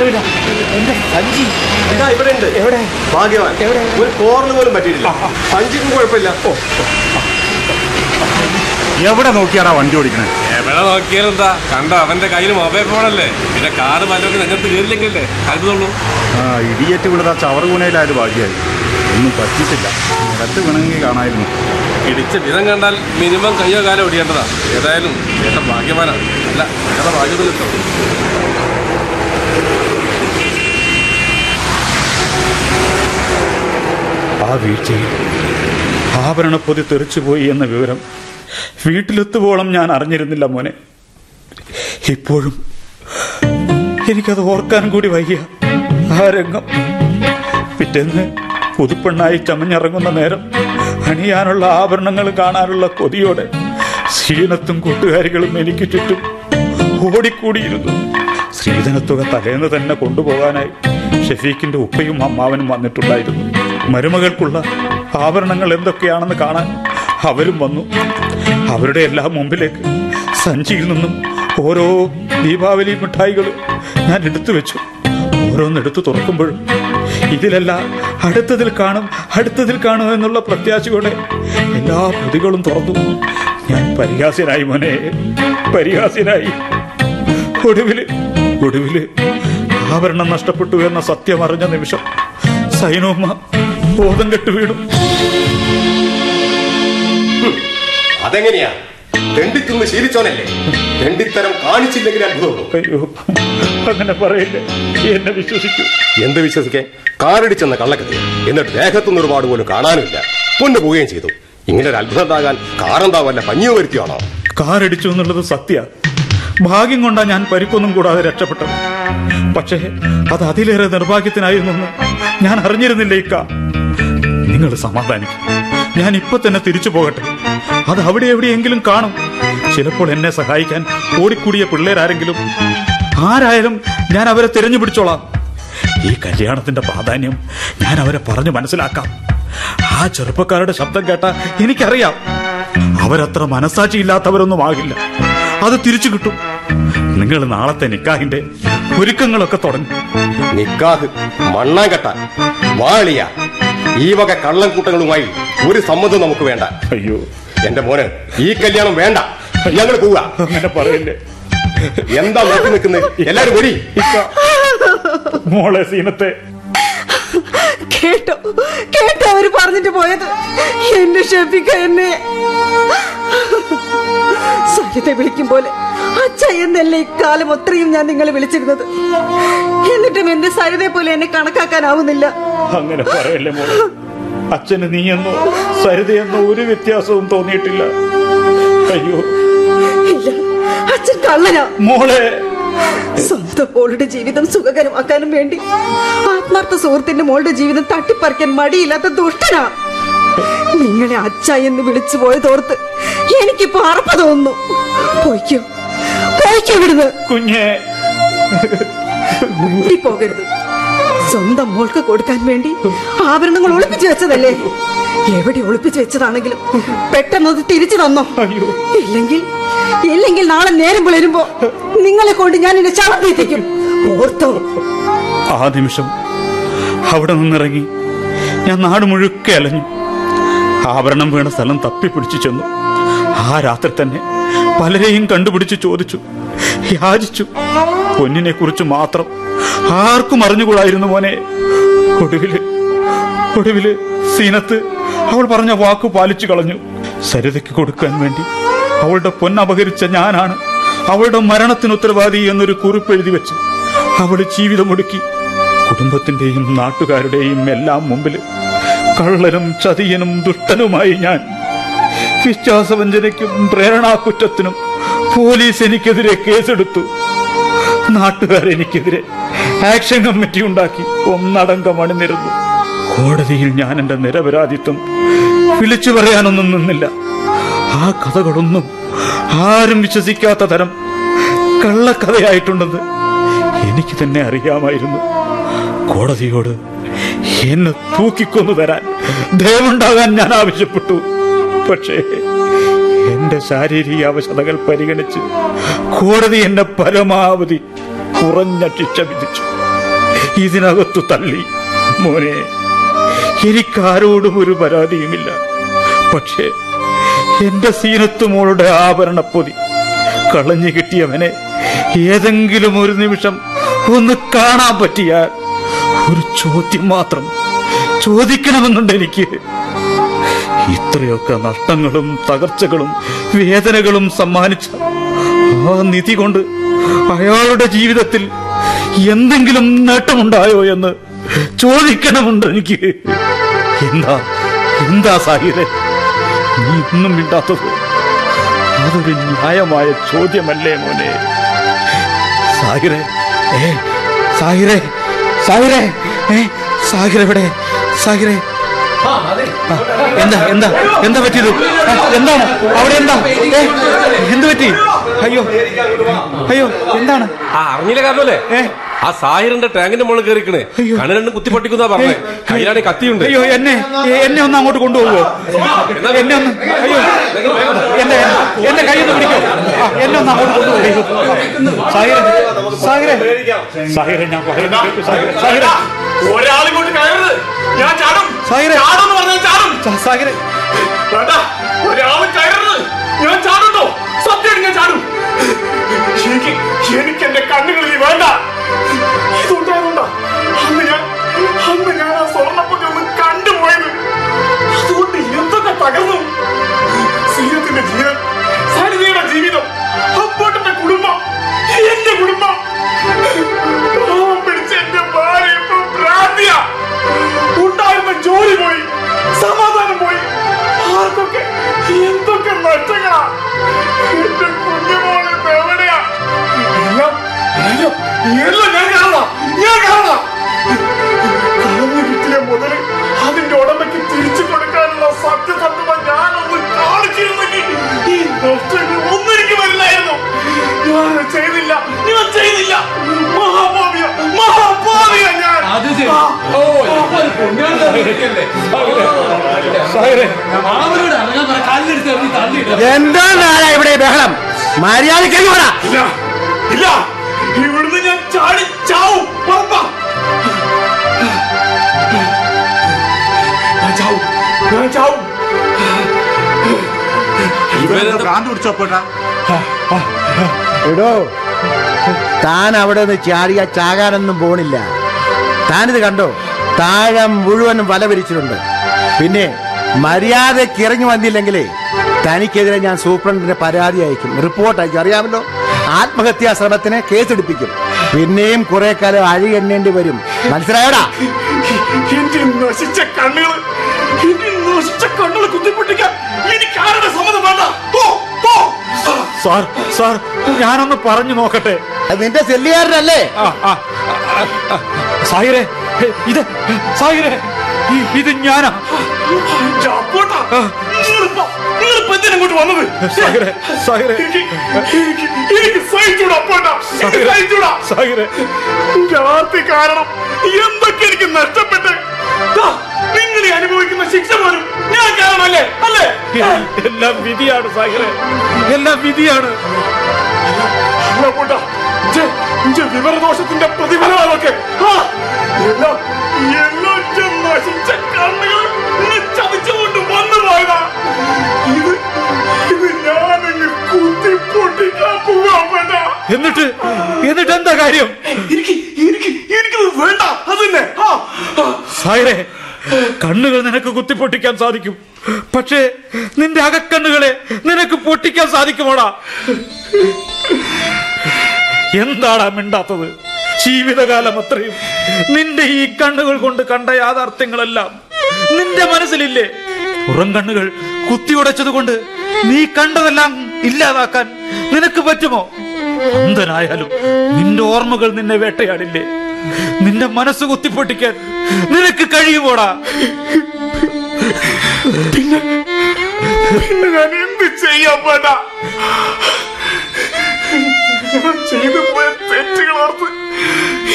എന്റെ ഇതാ ഇവിടെ ഉണ്ട് എവിടെ? ഭാഗ്യവാൻ. ഒരു പോലും പറ്റിയിട്ടില്ല. കുഴപ്പമില്ല. ഓ എവിടെ നോക്കിയാടാ വണ്ടി ഓടിക്കണേ? എവിടെ നോക്കിയാലെന്താ കണ്ട അവന്റെ കയ്യിൽ മൊബൈൽ ഫോണല്ലേ പിന്നെ കാറ് മറ്റൊക്കെ നെഞ്ഞത്ത് കയറില്ലെങ്കിലേ കരുതുള്ളൂ ആ ഇടിയേറ്റ് വിടുന്ന ചവറുകൂനയിലായത് ഭാഗ്യമായി. ഒന്നും പറ്റിയിട്ടില്ല. ഇടത്ത് വിണങ്ങി കാണായിരുന്നു. ഇടിച്ച വിധം കണ്ടാൽ മിനിമം കയ്യോ കാലോ ഓടിയേണ്ടതാ. ഏതായാലും ഏട്ടൻ ഭാഗ്യവാനാണ്. അല്ല ഏട്ടാ ഭാഗ്യത്തിൽ കിട്ടും. ആ വീഴ്ചയിൽ ആഭരണപ്പൊതി തെറിച്ചുപോയി എന്ന വിവരം വീട്ടിലെത്തുവോളം ഞാൻ അറിഞ്ഞിരുന്നില്ല മോനെ. ഇപ്പോഴും എനിക്കത് ഓർക്കാൻ കൂടി വയ്യ. ആ രംഗം. പിറ്റേന്ന് പുതുപ്പെണ്ണായി ചമഞ്ഞിറങ്ങുന്ന നേരം അണിയാനുള്ള ആഭരണങ്ങൾ കാണാനുള്ള കൊതിയോടെ ശ്രീനത്തും കൂട്ടുകാരികളും എനിക്ക് ചുറ്റും ഓടിക്കൂടിയിരുന്നു. ശ്രീധനത്തുക തലേന്ന് തന്നെ കൊണ്ടുപോകാനായി ഷെഫീഖിന്റെ ഉപ്പയും അമ്മാവനും വന്നിട്ടുണ്ടായിരുന്നു. മരുമകൾക്കുള്ള ആഭരണങ്ങൾ എന്തൊക്കെയാണെന്ന് കാണാൻ അവരും വന്നു. അവരുടെ എല്ലാം മുമ്പിലേക്ക് സഞ്ചിയിൽ നിന്നും ഓരോ ദീപാവലി മിഠായികൾ ഞാൻ എടുത്തു വെച്ചു. ഓരോന്നെടുത്ത് തുറക്കുമ്പോഴും ഇതിലല്ല അടുത്തതിൽ കാണും അടുത്തതിൽ കാണും എന്നുള്ള പ്രത്യാശയോടെ എല്ലാ പ്രതികളും തുറന്നു. ഞാൻ പരിഹാസ്യനായി മോനെ പരിഹാസ്യനായി. ഒടുവിൽ ഒടുവിൽ ആഭരണം നഷ്ടപ്പെട്ടു എന്ന സത്യം അറിഞ്ഞ നിമിഷം സൈനോമ്മ ബോധം കെട്ടു വീണു. അതെങ്ങനെയാ? തെണ്ടിത്തിന്ന് ശീലിച്ചോനല്ലേ? തെണ്ടിത്തരം കാണിച്ചില്ലെങ്കിൽ അത്ഭുതമുള്ളൂ അയ്യോ അങ്ങനെ പറയില്ലേ. എന്നെ വിശ്വസിക്കൂ. എന്ത് വിശ്വസിക്കേ കാറടിച്ചെന്ന കള്ളക്കഥ എന്നിട്ട് ദേഹത്തുനിന്ന് ഒരുപാട് പോലും കാണാനില്ല കാണാനുമില്ല കൊണ്ടുപോവുകയും ചെയ്തു. ഇങ്ങനെ ഒരു അത്ഭുതം ഉണ്ടാകാൻ കാറെന്താ വല്ല പഞ്ഞിയോ വരുത്തിയാണോ? കാറടിച്ചു എന്നുള്ളത് സത്യ. ഭാഗ്യം കൊണ്ടാ ഞാൻ പരിക്കൊന്നും കൂടാതെ രക്ഷപ്പെട്ടത്. പക്ഷേ അത് അതിലേറെ നിർഭാഗ്യത്തിനായിരുന്നു ഞാൻ അറിഞ്ഞിരുന്നില്ല ഇക്ക നിങ്ങൾ സമാധാനിക്കും ഞാൻ ഇപ്പൊ തന്നെ തിരിച്ചു പോകട്ടെ. അത് അവിടെ എവിടെയെങ്കിലും കാണും. ചിലപ്പോൾ എന്നെ സഹായിക്കാൻ ഓടിക്കൂടിയ പിള്ളേരാരെങ്കിലും ആരായാലും ഞാൻ അവരെ തിരഞ്ഞു പിടിച്ചോളാം. ഈ കല്യാണത്തിന്റെ പ്രാധാന്യം ഞാൻ അവരെ പറഞ്ഞു മനസ്സിലാക്കാം. ആ ചെറുപ്പക്കാരുടെ ശബ്ദം കേട്ട എനിക്കറിയാം. അവരത്ര മനസാക്ഷിയില്ലാത്തവരൊന്നും ആകില്ല. അത് തിരിച്ചു കിട്ടും. നിങ്ങൾ നാളത്തെ നിക്കാഹിന്റെ ഒരുക്കങ്ങളൊക്കെ തുടങ്ങി. നിക്കാഹ് മണ്ണാങ്കട്ട വാളിയ. ഈ വക കള്ളൻകൂട്ടങ്ങളുമായി ഒരു സമ്മതം നമുക്ക് വേണ്ട. അയ്യോ. എന്റെ മോന് ഈ കല്യാണം വേണ്ട. ഞങ്ങൾ പോവുക. അങ്ങനെ പറയല്ലേ. എന്താ നോക്കി നിൽക്കുന്നത് എല്ലാരും വരി മോളെ സീനത്തെ. കേട്ടോ കേട്ടോ അവർ പറഞ്ഞിട്ട് പോയത്. എന്നെ ക്ഷമിക്ക എന്നെ. സത്യത്തെ വിളിക്കും പോലെ. അച്ഛ എന്നല്ലേ ഇക്കാലം അത്രയും ഞാൻ നിങ്ങളെ വിളിച്ചിരുന്നത്? എന്നിട്ടും എന്റെ സരിതയെ പോലെ എന്നെ കണക്കാക്കാനാവുന്നില്ല. അങ്ങനെ പറയല്ലേ മോളെ. അച്ഛന് നീയെന്നോ സരിതയെന്നോ ഒരു വ്യത്യാസവും തോന്നിയിട്ടില്ല. അയ്യോ. ഇല്ല അച്ഛൻ കള്ളനാ. മോളെ. സ്വന്തം മോളുടെ ജീവിതം സുഖകരമാക്കാനും വേണ്ടി ആത്മാർത്ഥ സുഹൃത്തിന്റെ മോളുടെ ജീവിതം തട്ടിപ്പറിക്കാൻ മടിയില്ലാത്ത ദുഷ്ടനാ. നിങ്ങളെ അച്ഛ എന്ന് വിളിച്ചു പോയതോർത്ത് എനിക്കിപ്പോ അറപ്പ തോന്നുന്നു പോയിക്കോ. ഇവിടുന്ന് കുഞ്ഞെ. പോകരുത്. സ്വന്തം മോൾക്ക് കൊടുക്കാൻ വേണ്ടി ആഭരണങ്ങൾ ഒളിപ്പിച്ചു വെച്ചതല്ലേ? എവിടെ ഒളിപ്പിച്ചു വെച്ചതാണെങ്കിലും പെട്ടെന്ന് അത് തിരിച്ചു തന്നോ? ഇല്ലെങ്കിൽ ഇല്ലെങ്കിൽ നാളെ നേരം പുലരുമ്പോ നിങ്ങളെ കൊണ്ട് ഞാൻ എന്നെ ചളത്തിക്കും ഓർത്തോ? ആ നിമിഷം അവിടെ നിന്നിറങ്ങി ഞാൻ നാട് മുഴുക്കെ അലഞ്ഞു. ആഭരണം വീണ സ്ഥലം തപ്പി പിടിച്ചു ചെന്നു. ആ രാത്രി തന്നെ പലരെയും കണ്ടുപിടിച്ച് ചോദിച്ചു. യാചിച്ചു. പൊന്നിനെ കുറിച്ച് മാത്രം ആർക്കും അറിഞ്ഞുകൂടായിരുന്നു മോനെ. ഒടുവിൽ ഒടുവിൽ സീനത്ത് അവൾ പറഞ്ഞ വാക്ക് പാലിച്ചു കളഞ്ഞു. സരിതയ്ക്ക് കൊടുക്കാൻ വേണ്ടി അവളുടെ പൊന്നപഹരിച്ച ഞാനാണ് അവളുടെ മരണത്തിന് ഉത്തരവാദി എന്നൊരു കുറിപ്പ് എഴുതി വെച്ച് അവൾ ജീവിതമൊടുക്കി. കുടുംബത്തിന്റെയും നാട്ടുകാരുടെയും എല്ലാം മുമ്പിൽ കള്ളനും ചതിയനും ദുഷ്ടനുമായി ഞാൻ. വിശ്വാസവഞ്ചനയ്ക്കും പ്രേരണാകുറ്റത്തിനും പോലീസ് എനിക്കെതിരെ കേസെടുത്തു. നാട്ടുകാർ എനിക്കെതിരെ ആക്ഷൻ കമ്മിറ്റി ഉണ്ടാക്കി. ഒന്നടങ്കം അണിനിരുന്നു കോടതിയിൽ ഞാൻ എന്റെ നിരപരാധിത്വം വിളിച്ചു പറയാനൊന്നും നിന്നില്ല. ആ കഥകളൊന്നും ആരും വിശ്വസിക്കാത്ത തരം കള്ളക്കഥയായിട്ടുണ്ടെന്ന് എനിക്ക് തന്നെ അറിയാമായിരുന്നു. കോടതിയോട് എന്നെ തൂക്കിക്കൊന്നു തരാൻ ദയവുണ്ടാകാൻ ഞാൻ ആവശ്യപ്പെട്ടു. പക്ഷേ എന്റെ ശാരീരിക അവശതകൾ പരിഗണിച്ച് കോടതി എന്നെ പരമാവധി കുറഞ്ഞ ശിക്ഷ വിധിച്ചു. ഇതിനകത്തു തള്ളി. മോനെ എനിക്കാരോടും ഒരു പരാതിയുമില്ല. പക്ഷേ എന്റെ സീനത്ത് മോളുടെ ആഭരണപ്പൊതി കളഞ്ഞു കിട്ടിയവനെ ഏതെങ്കിലും ഒരു നിമിഷം ഒന്ന് കാണാൻ പറ്റിയാൽ ഒരു ചോദ്യം മാത്രം ചോദിക്കണമെന്നുണ്ട് എനിക്ക് ഇത്രയൊക്കെ നഷ്ടങ്ങളും തകർച്ചകളും വേദനകളും സമ്മാനിച്ച ആ നിധി കൊണ്ട് അയാളുടെ ജീവിതത്തിൽ എന്തെങ്കിലും നേട്ടമുണ്ടായോ എന്ന് ചോദിക്കണമുണ്ട് എനിക്ക്. എന്താ എന്താ സാഹിരെ നീ ഇന്നും മിണ്ടാത്തത്. അതൊരു ന്യായമായ ചോദ്യമല്ലേ മോനെ? സാഹിറെ ഏ സാഹിറെ സാഹിറെ ഏ സാഹിറെ എവിടെ? സാഹിറെ എന്താ എന്താ എന്താ പറ്റിയത്? എന്താണ്? അവിടെ എന്താ? എന്ത് പറ്റി? അയ്യോ അയ്യോ എന്താണ്? ആ അറിഞ്ഞില്ല കാരണല്ലേ ആ സാഹിറിന്റെ ടാങ്കിന്റെ മുകളിൽ കയറിക്കണേ കണ്ണ് രണ്ടും കുത്തി പൊട്ടിക്കുന്ന പറഞ്ഞേ കയ്യിലാണെ കത്തിയുണ്ട്. അയ്യോ എന്നെ എന്നെ ഒന്ന് അങ്ങോട്ട് കൊണ്ടുപോകുമോ എന്നെ? ഒന്ന് അയ്യോ. എന്റെ എന്റെ കയ്യിൽ നിന്ന് പിടിക്കോ. എന്നെ ഒന്ന് അങ്ങോട്ട് കൊണ്ടുപോകും സാഹിറെ സാഹിറെ. സാഹിറെ ഞാൻ സാഹിറെ. ഒരാളിങ്ങോട്ട് ഞാൻ ചാടും. സാഹിറെ. ചാടും പറഞ്ഞാൽ ചാടും. സാ- വേണ്ട ഒരാളും കയറരുത് ഞാൻ ചാടുണ്ടോ സത്യം ഞാൻ ചാടും. എനിക്ക് എനിക്ക് എന്റെ കണ്ണുകളിൽ വേണ്ട. ഇതുണ്ടായതുകൊണ്ടാ അന്ന് ഞാൻ അന്ന് ഞാൻ ആ സ്വർണപ്പൊക്കെ ഒന്ന് കണ്ടുപോയത്. അതുകൊണ്ട് എന്തൊക്കെ തകർന്നു? സീനത്തിന്റെ ജീവൻ സരിതയുടെ ജീവിതം അപ്പോട്ടന്റെ കുടുംബം എന്റെ കുടുംബം. നഷ്ടങ്ങളാ എന്റെ കുഞ്ഞുമോളെ എവിടെയാ? എല്ലാം എല്ലാം ഞാൻ കാണാം ഞാൻ കാണാം കളഞ്ഞു കിട്ടിയ ഉടമയ്ക്ക് തിരിച്ചു കൊടുക്കാനുള്ള സത്യസന്ധത ഞാനൊന്ന് കാണിച്ചിരുന്നെങ്കിൽ ഈ നഷ്ടങ്ങൾ ഒന്നും എനിക്ക് വരില്ലായിരുന്നു. ഞാൻ ചെയ്തില്ല. ഞാൻ ചെയ്തില്ല. മഹാഭാവിയ മഹാഭാവിയ അത് ശരി. ഓ, ഒരു. എന്താണ് ഇവിടെ ബഹളം? മര്യാദയ്ക്ക് ഇല്ല ഇല്ല. ഇവിടുന്ന് ഞാൻ ചാടി ചാവും. ഉറപ്പാ. ഞാൻ ചാവും. ഞാൻ ചാവും. എടോ താൻ അവിടെ നിന്ന് ചാടിയ ചാകാനൊന്നും പോണില്ല. താനിത് കണ്ടോ? താഴെ മുഴുവനും വല വിരിച്ചിട്ടുണ്ട്. പിന്നെ മര്യാദയ്ക്ക് ഇറങ്ങി വന്നില്ലെങ്കിലേ തനിക്കെതിരെ ഞാൻ സൂപ്രണ്ടിന് പരാതി അയക്കും. റിപ്പോർട്ട് അയക്കും. അറിയാമല്ലോ? ആത്മഹത്യാ ശ്രമത്തിന് കേസെടുപ്പിക്കും. പിന്നെയും കുറെ കാലം അഴി എണ്ണേണ്ടി വരും. മനസ്സിലായോടാ? സാർ സാർ ഞാനൊന്ന് പറഞ്ഞു നോക്കട്ടെ. അത് നിന്റെ സെല്ലുകാരനല്ലേ സാഹിറെ ഇത് സാഹിറേ ഇ- ഇത് ഞാനാ. കാരണം എന്തൊക്കെ എനിക്ക് നഷ്ടപ്പെട്ട് നിങ്ങളെ അനുഭവിക്കുന്ന ശിക്ഷ പോലും ഞാൻ കാരണമല്ലേ അല്ലേ എല്ലാം വിധിയാണ്. സാഹിറെ എല്ലാം വിധിയാണ് അപ്പോട്ടാ വിവരദോഷത്തിന്റെ പ്രതിഫലമൊക്കെ എല്ലാം എല്ലാം നശിച്ച കണ്ണുകൾ എന്നെ ചതിച്ചുകൊണ്ട് വന്നു പോയതാ. ഇത് ഇത് ഞാനങ്ങ് കുത്തി പൊട്ടിക്കാൻ പോവാ അപ്പോട്ടാ എന്നിട്ട് എന്നിട്ട് എന്താ കാര്യം? എനിക്ക് എനിക്ക് എനിക്കത് വേണ്ട അതന്നെ. ആ. കണ്ണുകൾ നിനക്ക് കുത്തിപ്പൊട്ടിക്കാൻ സാധിക്കും. പക്ഷേ നിന്റെ അകക്കണ്ണുകളെ നിനക്ക് പൊട്ടിക്കാൻ സാധിക്കുമോടാ? എന്താടാ മിണ്ടാത്തത്? ജീവിതകാലം അത്രയും. നിന്റെ ഈ കണ്ണുകൾ കൊണ്ട് കണ്ട യാഥാർത്ഥ്യങ്ങളെല്ലാം നിന്റെ മനസ്സിലില്ലേ? പുറം കണ്ണുകൾ കുത്തിയുടച്ചത് കൊണ്ട് നീ കണ്ടതെല്ലാം ഇല്ലാതാക്കാൻ നിനക്ക് പറ്റുമോ? അന്ധനായാലും നിന്റെ ഓർമ്മകൾ നിന്നെ വേട്ടയാടില്ലേ? നിന്റെ മനസ്സ് കുത്തിപ്പൊട്ടിക്കാൻ നിനക്ക് കഴിയുമോടാ? പിന്നെ ഞാൻ എന്ത് ചെയ്യാൻ ഞാൻ പോയ തെറ്റുകൾ ഓർത്ത്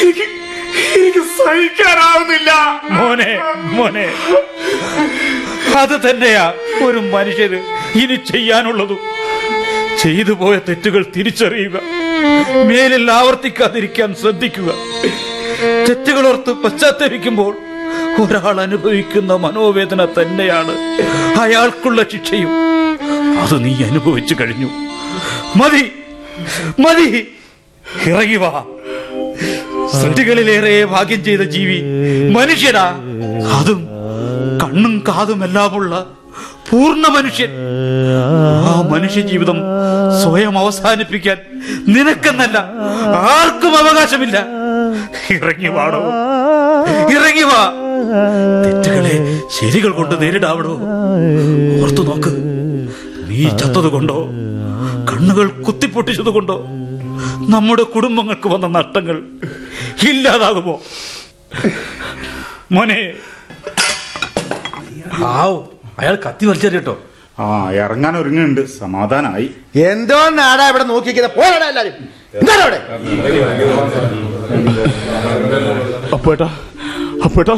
എനിക്ക് എനിക്ക് സഹിക്കാനാവുന്നില്ല. മോനെ മോനെ. അത് തന്നെയാ ഒരു മനുഷ്യര് ഇനി ചെയ്യാനുള്ളതും. ചെയ്തു പോയ തെറ്റുകൾ തിരിച്ചറിയുക. മേലിൽ ആവർത്തിക്കാതിരിക്കാൻ ശ്രദ്ധിക്കുക. തെറ്റുകളോർത്ത് പശ്ചാത്തപിക്കുമ്പോൾ ഒരാൾ അനുഭവിക്കുന്ന മനോവേദന തന്നെയാണ് അയാൾക്കുള്ള ശിക്ഷയും. അത് നീ അനുഭവിച്ചു കഴിഞ്ഞു. മതി. മതി. ഇറങ്ങി വാ. സൃഷ്ടികളിലേറെ ഭാഗ്യം ചെയ്ത ജീവി മനുഷ്യനാ. അതും കണ്ണും കാതും എല്ലാമുള്ള പൂർണ മനുഷ്യൻ. ആ മനുഷ്യ ജീവിതം സ്വയം അവസാനിപ്പിക്കാൻ നിനക്കെന്നല്ല ആർക്കും അവകാശമില്ല. ഇറങ്ങി വാടോ. ഇറങ്ങി വാ. തെറ്റുകളെ ശരികൾ കൊണ്ട് നേരിടാവടോ ഓർത്തു നോക്ക്. നീ ചത്തത് കൊണ്ടോ? കണ്ണുകൾ കുത്തിപ്പൊട്ടിച്ചതുകൊണ്ടോ നമ്മുടെ കുടുംബങ്ങൾക്ക് വന്ന നഷ്ടങ്ങൾ ഇല്ലാതാകുമോ? മോനെ. ആവോ അയാൾ കത്തി വലിച്ചെറിയട്ടോ ആ ഇറങ്ങാൻ ഒരുങ്ങുന്നുണ്ട്. സമാധാനായി. എന്തോ നാടാ ഇവിടെ നോക്കിക്കുന്നത് പോരാടാ എല്ലാരും. എന്താണ് അവിടെ? അപ്പേട്ടാ അപ്പേട്ടാ.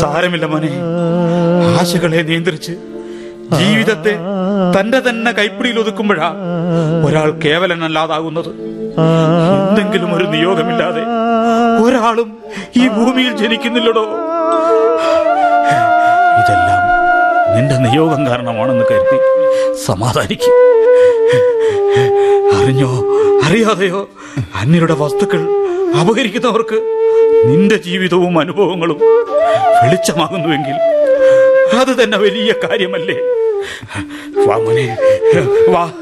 സാരമില്ല മോനെ. ആശകളെ നിയന്ത്രിച്ച് ജീവിതത്തെ തന്റെ തന്നെ കൈപ്പിടിയിൽ ഒതുക്കുമ്പോഴാ ഒരാൾ കേവലനല്ലാതാകുന്നത്. എന്തെങ്കിലും ഒരു നിയോഗമില്ലാതെ ഒരാളും ഈ ഭൂമിയിൽ ജനിക്കുന്നില്ലടോ. ഇതെല്ലാം നിന്റെ നിയോഗം കാരണമാണെന്ന് കരുതി സമാധാനിക്കും. അറിഞ്ഞോ അറിയാതെയോ അന്യരുടെ വസ്തുക്കൾ അപഹരിക്കുന്നവർക്ക് നിന്റെ ജീവിതവും അനുഭവങ്ങളും വെളിച്ചമാകുന്നുവെങ്കിൽ അത് തന്നെ വലിയ കാര്യമല്ലേ? വാ മോനെ. വാ.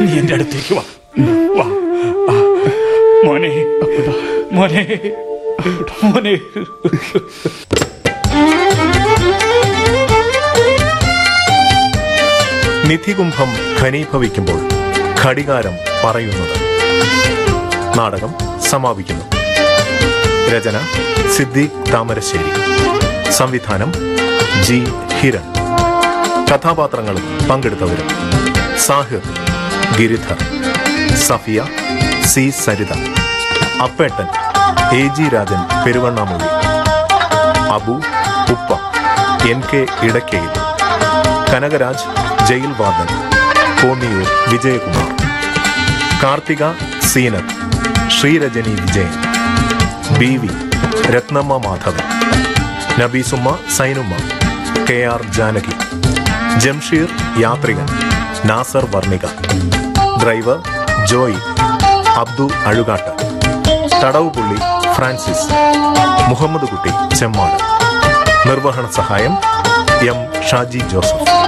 നീ എന്റെ അടുത്തേക്ക് വാ. വാ. മോനെ. മോനെ. മോനെ. നിധികുംഭം ഘനീഭവിക്കുമ്പോൾ ഘടികാരം പറയുന്നത്. നാടകം സമാപിക്കുന്നു. രചന സിദ്ദീഖ് താമരശ്ശേരി. സംവിധാനം ജി. ഹിരൺ. കഥാപാത്രങ്ങളും പങ്കെടുത്തവരും Sahir Giridhar Safiya C Saritha Appettan A G Rajan Peruvannamozhi Abu ഉപ്പ N K Edakkayil Kanakaraj jail warden Konniyoor Vijayakumar Karthika sinner Sreerajani Vijayan B V Rathnamma Madhavan Nabeesumma Sainumma K R Janaki. Jamsheer യാത്രികൻ Nasar Varnika. Driver Joy Abdu Azhukattu. തടവുപുള്ളി Francis. Muhammad Kutty Chemmad. നിർവഹണ സഹായം M Shaji Joseph.